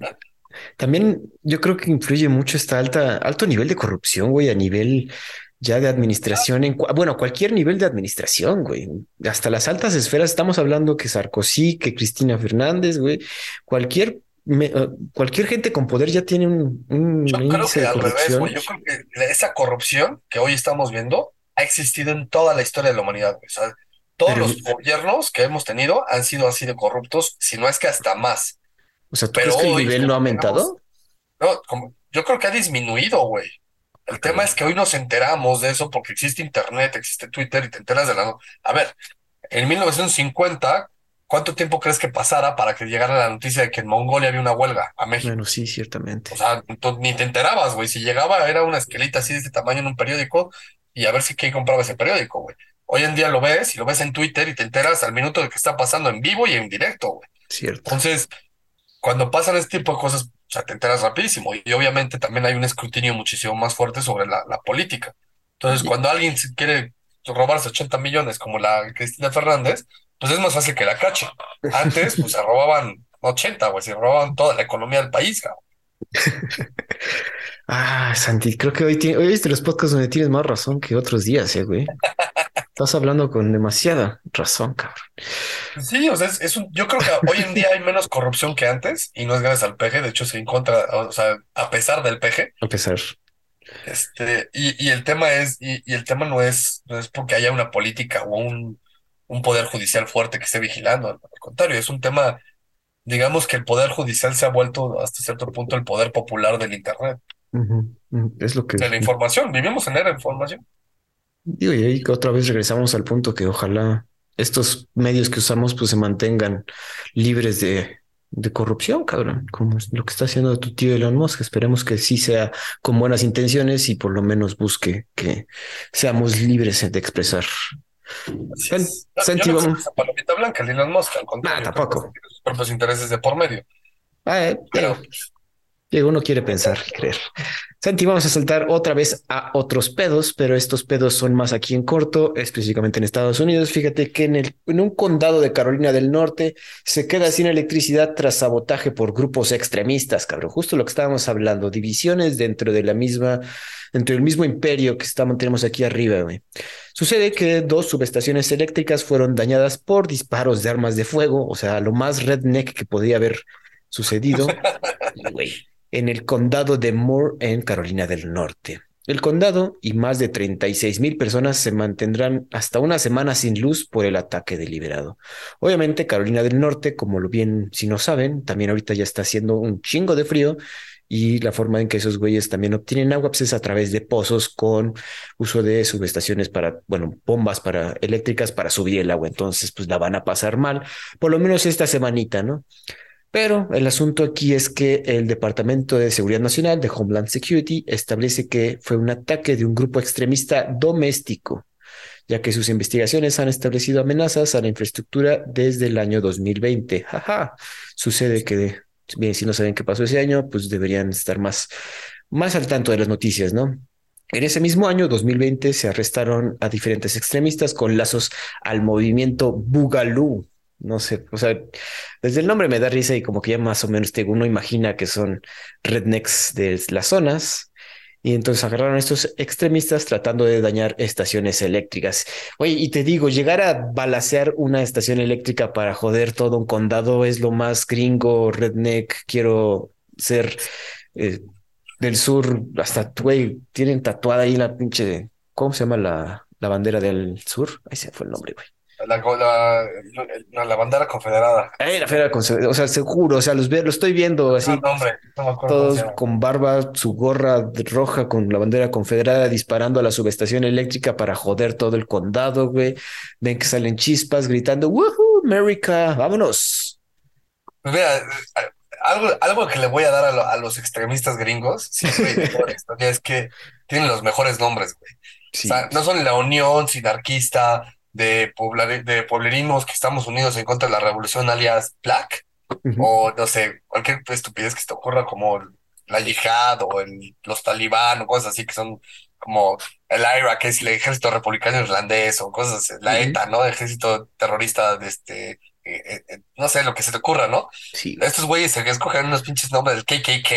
también yo creo que influye mucho esta alta, alto nivel de corrupción, güey, a nivel ya de administración, en bueno, cualquier nivel de administración, güey, hasta las altas esferas, estamos hablando que Sarkozy, que Cristina Fernández, güey, cualquier, me- eh, cualquier gente con poder ya tiene un, un Yo creo que de al revés, güey. Yo creo que esa corrupción que hoy estamos viendo ha existido en toda la historia de la humanidad, güey. O sea, todos Pero- los gobiernos que hemos tenido han sido así de corruptos, si no es que hasta más. O sea, ¿tú pero crees que el hoy, nivel no ha aumentado? No, como, yo creo que ha disminuido, güey. El tema es que hoy nos enteramos de eso porque existe Internet, existe Twitter y te enteras de la... no- A ver, en 1950, ¿cuánto tiempo crees que pasara para que llegara la noticia de que en Mongolia había una huelga a México? Bueno, sí, ciertamente. O sea, ni te enterabas, güey. Si llegaba era una esquelita así de este tamaño en un periódico y a ver si quién compraba ese periódico, güey. Hoy en día lo ves y lo ves en Twitter y te enteras al minuto de que está pasando en vivo y en directo, güey. Cierto. Entonces, cuando pasan este tipo de cosas, sea, te enteras rapidísimo. Y obviamente también hay un escrutinio muchísimo más fuerte sobre la, la política. Entonces, cuando alguien quiere robarse 80 millones como la Cristina Fernández, pues es más fácil que la cache. Antes, pues se robaban 80, güey, se robaban toda la economía del país, cabrón. ah, Santi, creo que hoy, hoy viste los podcasts donde tienes más razón que otros días, eh, güey. Estás hablando con demasiada razón, cabrón. Sí, o sea, es, un, yo creo que hoy en día hay menos corrupción que antes y no es gracias al peje, de hecho se encuentra, o sea, a pesar del peje. A pesar. Este, y, y el tema es, y, y, el tema no es, no es porque haya una política o un, un poder judicial fuerte que esté vigilando, al contrario, es un tema, digamos que el poder judicial se ha vuelto hasta cierto punto el poder popular del Internet. Es lo que... De la información, vivimos en era de información. Digo, y ahí otra vez regresamos al punto que ojalá estos medios que usamos pues se mantengan libres de, de corrupción, cabrón, como es lo que está haciendo tu tío Elon Musk. Esperemos que sí sea con buenas intenciones y por lo menos busque que seamos libres de expresar. Santi, no, no palomita blanca, Elon Musk, al contrario. tampoco. Sus propios intereses de por medio. Ah, eh, Pero, Diego, uno quiere pensar y creer. Santi, vamos a saltar otra vez a otros pedos, pero estos pedos son más aquí en corto, específicamente en Estados Unidos. Fíjate que en, el, en un condado de Carolina del Norte se queda sin electricidad tras sabotaje por grupos extremistas, cabrón. Justo lo que estábamos hablando, divisiones dentro de la misma, dentro del mismo imperio que estamos, tenemos aquí arriba, güey. Sucede que dos subestaciones eléctricas fueron dañadas por disparos de armas de fuego, o sea, lo más redneck que podía haber sucedido. Güey en el condado de Moore, en Carolina del Norte. El condado y más de 36 mil personas se mantendrán hasta una semana sin luz por el ataque deliberado. Obviamente, Carolina del Norte, como lo bien si no saben, también ahorita ya está haciendo un chingo de frío y la forma en que esos güeyes también obtienen agua pues, es a través de pozos con uso de subestaciones para, bueno, bombas para eléctricas para subir el agua. Entonces, pues la van a pasar mal, por lo menos esta semanita, ¿no? Pero el asunto aquí es que el Departamento de Seguridad Nacional de Homeland Security establece que fue un ataque de un grupo extremista doméstico, ya que sus investigaciones han establecido amenazas a la infraestructura desde el año 2020. Jaja, sucede que, bien, si no saben qué pasó ese año, pues deberían estar más, más al tanto de las noticias, ¿no? En ese mismo año, 2020, se arrestaron a diferentes extremistas con lazos al movimiento Bugalú, no sé, o sea, desde el nombre me da risa y como que ya más o menos uno imagina que son rednecks de las zonas. Y entonces agarraron a estos extremistas tratando de dañar estaciones eléctricas. Oye, y te digo, llegar a balasear una estación eléctrica para joder todo un condado es lo más gringo, redneck. Quiero ser eh, del sur, hasta, güey, tienen tatuada ahí la pinche, ¿cómo se llama la, la bandera del sur? Ahí se fue el nombre, güey. La, la, la, bandera confederada. Eh, la bandera confederada, o sea, seguro, o sea, los, lo estoy viendo así. todos con barba, su gorra roja con la bandera confederada disparando a la subestación eléctrica para joder todo el condado, güey. Ven que salen chispas gritando, ¡Woohoo, America! ¡Vámonos! Pues mira, algo, algo que le voy a dar a, a los extremistas gringos, sí, es que tienen los mejores nombres, güey. O sea, no son la Unión Sinarquista, de, de pueblerismos que estamos unidos en contra de la revolución alias Black, o no sé, cualquier estupidez que se te ocurra como la yihad o el, los talibán o cosas así que son como el IRA, que es el ejército republicano irlandés o cosas, la ETA, ¿no? ejército terrorista de este, eh, eh, eh, no sé, lo que se te ocurra, ¿no? Sí. Estos güeyes se escogen unos pinches nombres del KKK,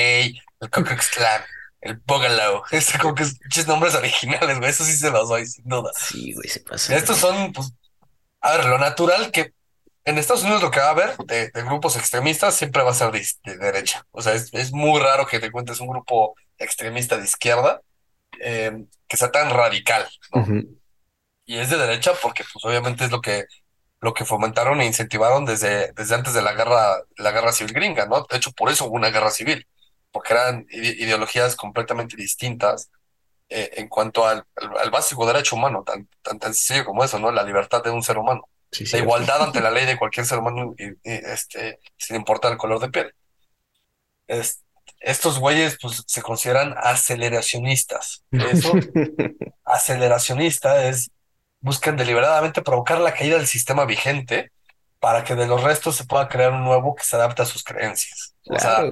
el Ku Klux Klan, el Boogaloo. Es como que es nombres originales, güey. Eso sí se los doy, sin duda. Sí, güey, se pasa. Estos son, pues, a ver, lo natural que en Estados Unidos lo que va a haber de, grupos extremistas siempre va a ser de, derecha. O sea, es, muy raro que te encuentres un grupo extremista de izquierda eh, que sea tan radical, ¿no? Y es de derecha porque, pues, obviamente es lo que lo que fomentaron e incentivaron desde, desde antes de la guerra, la guerra civil gringa, ¿no? De hecho, por eso hubo una guerra civil porque eran ideologías completamente distintas eh, en cuanto al, al, básico derecho humano, tan, tan, sencillo como eso, ¿no? La libertad de un ser humano. la igualdad ante la ley de cualquier ser humano, este, sin importar el color de piel. estos güeyes pues, se consideran aceleracionistas. Eso, aceleracionista es, buscan deliberadamente provocar la caída del sistema vigente para que de los restos se pueda crear un nuevo que se adapte a sus creencias. o sea,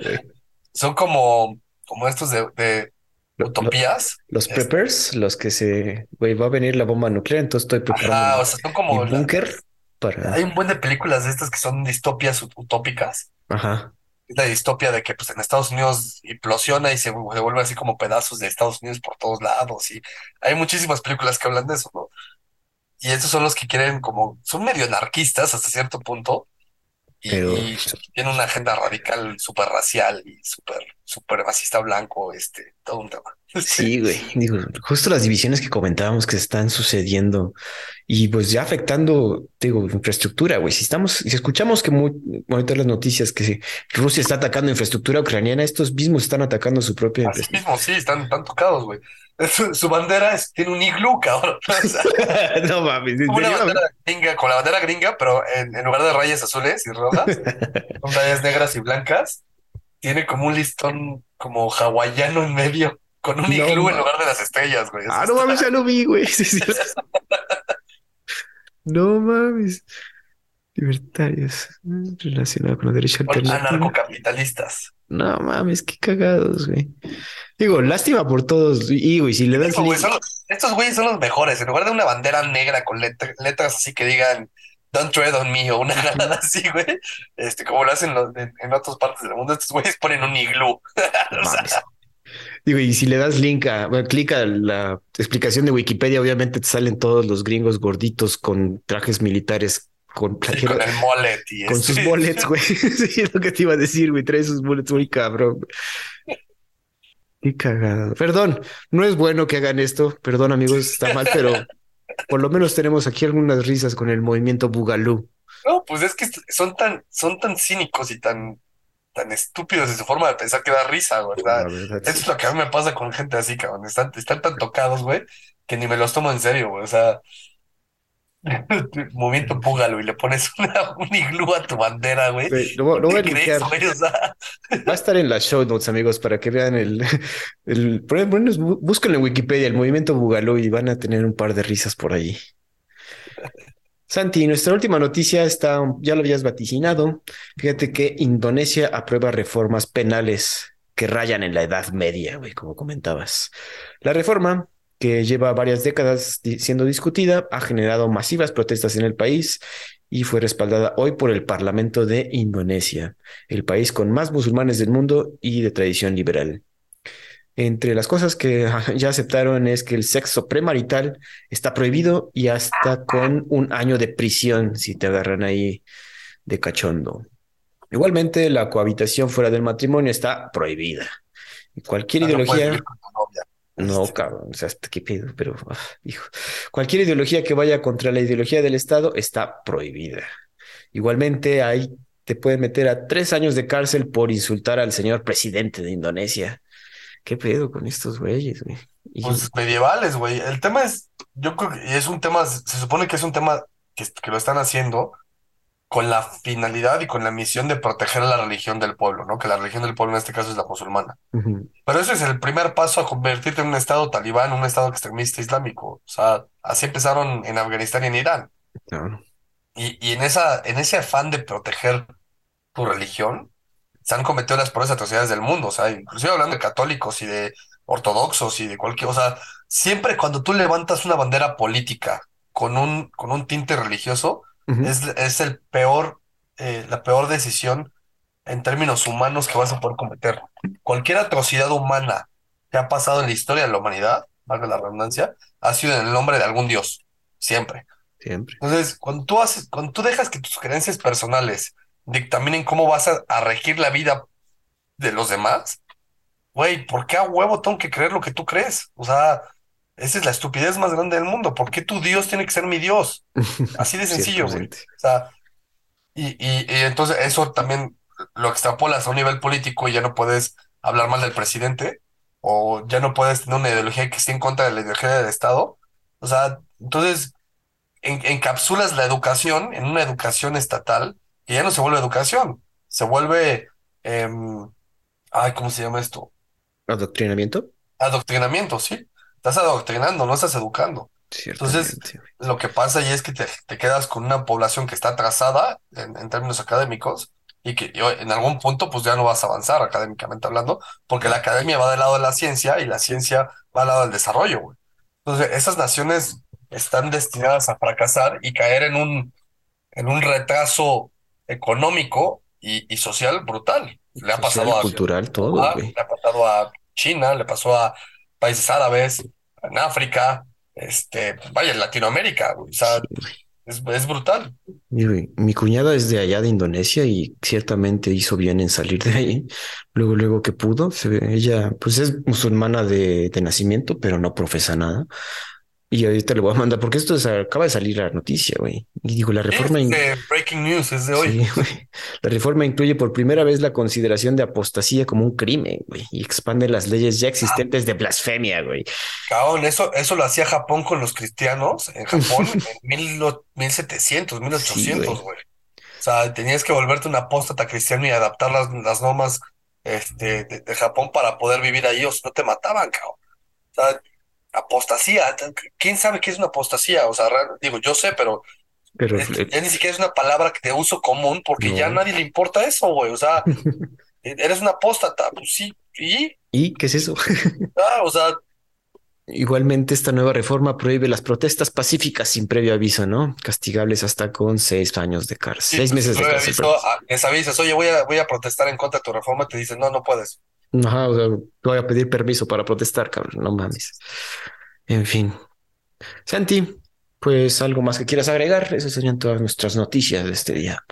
son como, como estos de, de utopías. los preppers, los que se, güey, va a venir la bomba nuclear, entonces estoy preparando o sea, son como búnker para... Hay un buen de películas de estas que son distopias utópicas. Ajá. La distopia de que pues en Estados Unidos implosiona y se, se vuelve así como pedazos de Estados Unidos por todos lados y hay muchísimas películas que hablan de eso, ¿no? Y estos son los que quieren como, son medio anarquistas hasta cierto punto, y, Pero... tiene una agenda radical súper racial y súper súper racista blanco, este, todo un tema. Sí, güey. Digo, justo las divisiones que comentábamos que están sucediendo y pues ya afectando, digo, infraestructura, güey. Si estamos, si escuchamos que muy, ahorita las noticias que Rusia está atacando infraestructura ucraniana, estos mismos están atacando su propia. Así mismo, sí, están, están tocados, güey. Su, bandera es, tiene un iglú, cabrón. no mames. Una bandera gringa, con la bandera gringa, pero en, en lugar de rayas azules y rojas, son rayas negras y blancas tiene como un listón como hawaiano en medio, con un iglú en lugar de las estrellas, güey. ah, no mames, ya lo vi, güey. no mames. Libertarios relacionados con la derecha alternativa. Anarcocapitalistas. No mames, qué cagados, güey. Digo, lástima por todos. Y, güey, si le das. estos güeyes son los mejores. En lugar de una bandera negra con letras así que digan Don't tread on me o una granada así, güey. Este, como lo hacen en, otras partes del mundo, estos güeyes ponen un iglú. Digo, y si le das link a, bueno, clic a la explicación de Wikipedia, obviamente te salen todos los gringos gorditos con trajes militares con con el mullet y con sus bullets, güey. sí, es lo que te iba a decir, güey. Trae sus bullets muy cabrón. Qué cagado. Perdón, no es bueno que hagan esto. Perdón, amigos, está mal, pero por lo menos tenemos aquí algunas risas con el movimiento Bugalú. No, pues es que son tan, son tan cínicos y tan, tan estúpidos en su forma de pensar que da risa, ¿verdad? Eso es lo que a mí me pasa con gente así, cabrón. Están, están tan tocados, güey, que ni me los tomo en serio, güey. O sea, movimiento púgalo y le pones un iglú a tu bandera, güey. No, voy a Va a estar en las show notes, amigos, para que vean el, el, búsquenlo en Wikipedia, el movimiento Bugalú y van a tener un par de risas por ahí. Santi, nuestra última noticia está, ya lo habías vaticinado. Fíjate que Indonesia aprueba reformas penales que rayan en la Edad Media, güey, como comentabas. La reforma que lleva varias décadas siendo discutida, ha generado masivas protestas en el país y fue respaldada hoy por el Parlamento de Indonesia, el país con más musulmanes del mundo y de tradición liberal. Entre las cosas que ya aceptaron es que el sexo premarital está prohibido y hasta con un año de prisión si te agarran ahí de cachondo. Igualmente, la cohabitación fuera del matrimonio está prohibida. Y cualquier ah, ideología. No, este. cabrón, o sea, qué pedo, pero ah, hijo. Cualquier ideología que vaya contra la ideología del Estado está prohibida. Igualmente, ahí te pueden meter a tres años de cárcel por insultar al señor presidente de Indonesia. ¿Qué pedo con estos güeyes, güey? Pues medievales, güey. El tema es, yo creo que es un tema, se supone que es un tema que, que lo están haciendo con la finalidad y con la misión de proteger a la religión del pueblo, ¿no? Que la religión del pueblo en este caso es la musulmana. Pero ese es el primer paso a convertirte en un estado talibán, un estado extremista islámico. O sea, así empezaron en Afganistán y en Irán. Y, y, en, esa, en ese afán de proteger tu religión, se han cometido las peores atrocidades del mundo. O sea, inclusive hablando de católicos y de ortodoxos y de cualquier... O sea, siempre cuando tú levantas una bandera política con un, con un tinte religioso, es, el peor, eh, la peor decisión en términos humanos que vas a poder cometer. Cualquier atrocidad humana que ha pasado en la historia de la humanidad, valga la redundancia, ha sido en el nombre de algún dios, siempre. Siempre. Entonces, cuando tú haces, cuando tú dejas que tus creencias personales dictaminen cómo vas a, a regir la vida de los demás, güey, ¿por qué a huevo tengo que creer lo que tú crees? O sea, esa es la estupidez más grande del mundo. ¿Por qué tu Dios tiene que ser mi Dios? Así de sencillo, güey. O sea, y, y, y, entonces eso también lo extrapolas a un nivel político y ya no puedes hablar mal del presidente o ya no puedes tener una ideología que esté en contra de la ideología del Estado. O sea, entonces encapsulas la educación en una educación estatal y ya no se vuelve educación, se vuelve, em, ay, ¿cómo se llama esto? Adoctrinamiento. Adoctrinamiento, sí estás adoctrinando, no estás educando. Entonces, lo que pasa ahí es que te, quedas con una población que está atrasada en, términos académicos y que en algún punto pues ya no vas a avanzar académicamente hablando, porque la academia va del lado de la ciencia y la ciencia va al lado del desarrollo, güey. Entonces, esas naciones están destinadas a fracasar y caer en un, en un retraso económico y, social brutal. Le ha pasado a cultural todo, le ha pasado a China, le pasó a países árabes, en África, este, vaya, en Latinoamérica, o sea, es, es, brutal. Mi, mi, cuñada es de allá de Indonesia y ciertamente hizo bien en salir de ahí. Luego, luego que pudo, ella pues es musulmana de, de nacimiento, pero no profesa nada. Y ahorita le voy a mandar, porque esto acaba de salir la noticia, güey. Y digo, la reforma. breaking news, es de hoy. La reforma incluye por primera vez la consideración de apostasía como un crimen, güey, y expande las leyes ya existentes de blasfemia, güey. Cabrón, eso, eso lo hacía Japón con los cristianos en Japón en 1700, 1800, güey. o sea, tenías que volverte un apóstata cristiano y adaptar las, las normas este, de, de, Japón para poder vivir ahí, o si no te mataban, cabrón. O sea, apostasía. ¿Quién sabe qué es una apostasía? O sea, digo, yo sé, pero, pero ya ni siquiera es una palabra de uso común porque ya a nadie le importa eso, güey. O sea, e-, eres una apóstata, pues sí. ¿Y? ¿Y qué es eso? ah, o sea. Igualmente, esta nueva reforma prohíbe las protestas pacíficas sin previo aviso, ¿no? Castigables hasta con seis años de cárcel. seis meses de cárcel. Ah, les avisas, oye, voy a, voy a protestar en contra de tu reforma, te dicen, no, no puedes. Ajá, o sea, voy a pedir permiso para protestar, cabrón, no mames. En fin. Santi, pues algo más que quieras agregar, esas serían todas nuestras noticias de este día.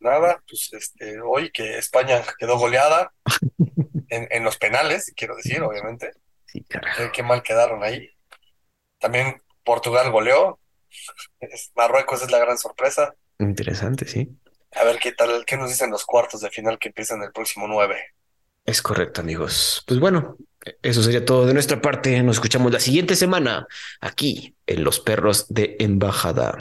Nada, pues este, hoy que España quedó goleada en, en los penales, quiero decir, obviamente. Sí, carajo. Qué, mal quedaron ahí. También Portugal goleó. Marruecos es la gran sorpresa. Interesante, sí. A ver qué tal, qué nos dicen los cuartos de final que empiezan el próximo 9. Es correcto, amigos. Pues bueno, eso sería todo de nuestra parte. Nos escuchamos la siguiente semana aquí en Los Perros de Embajada.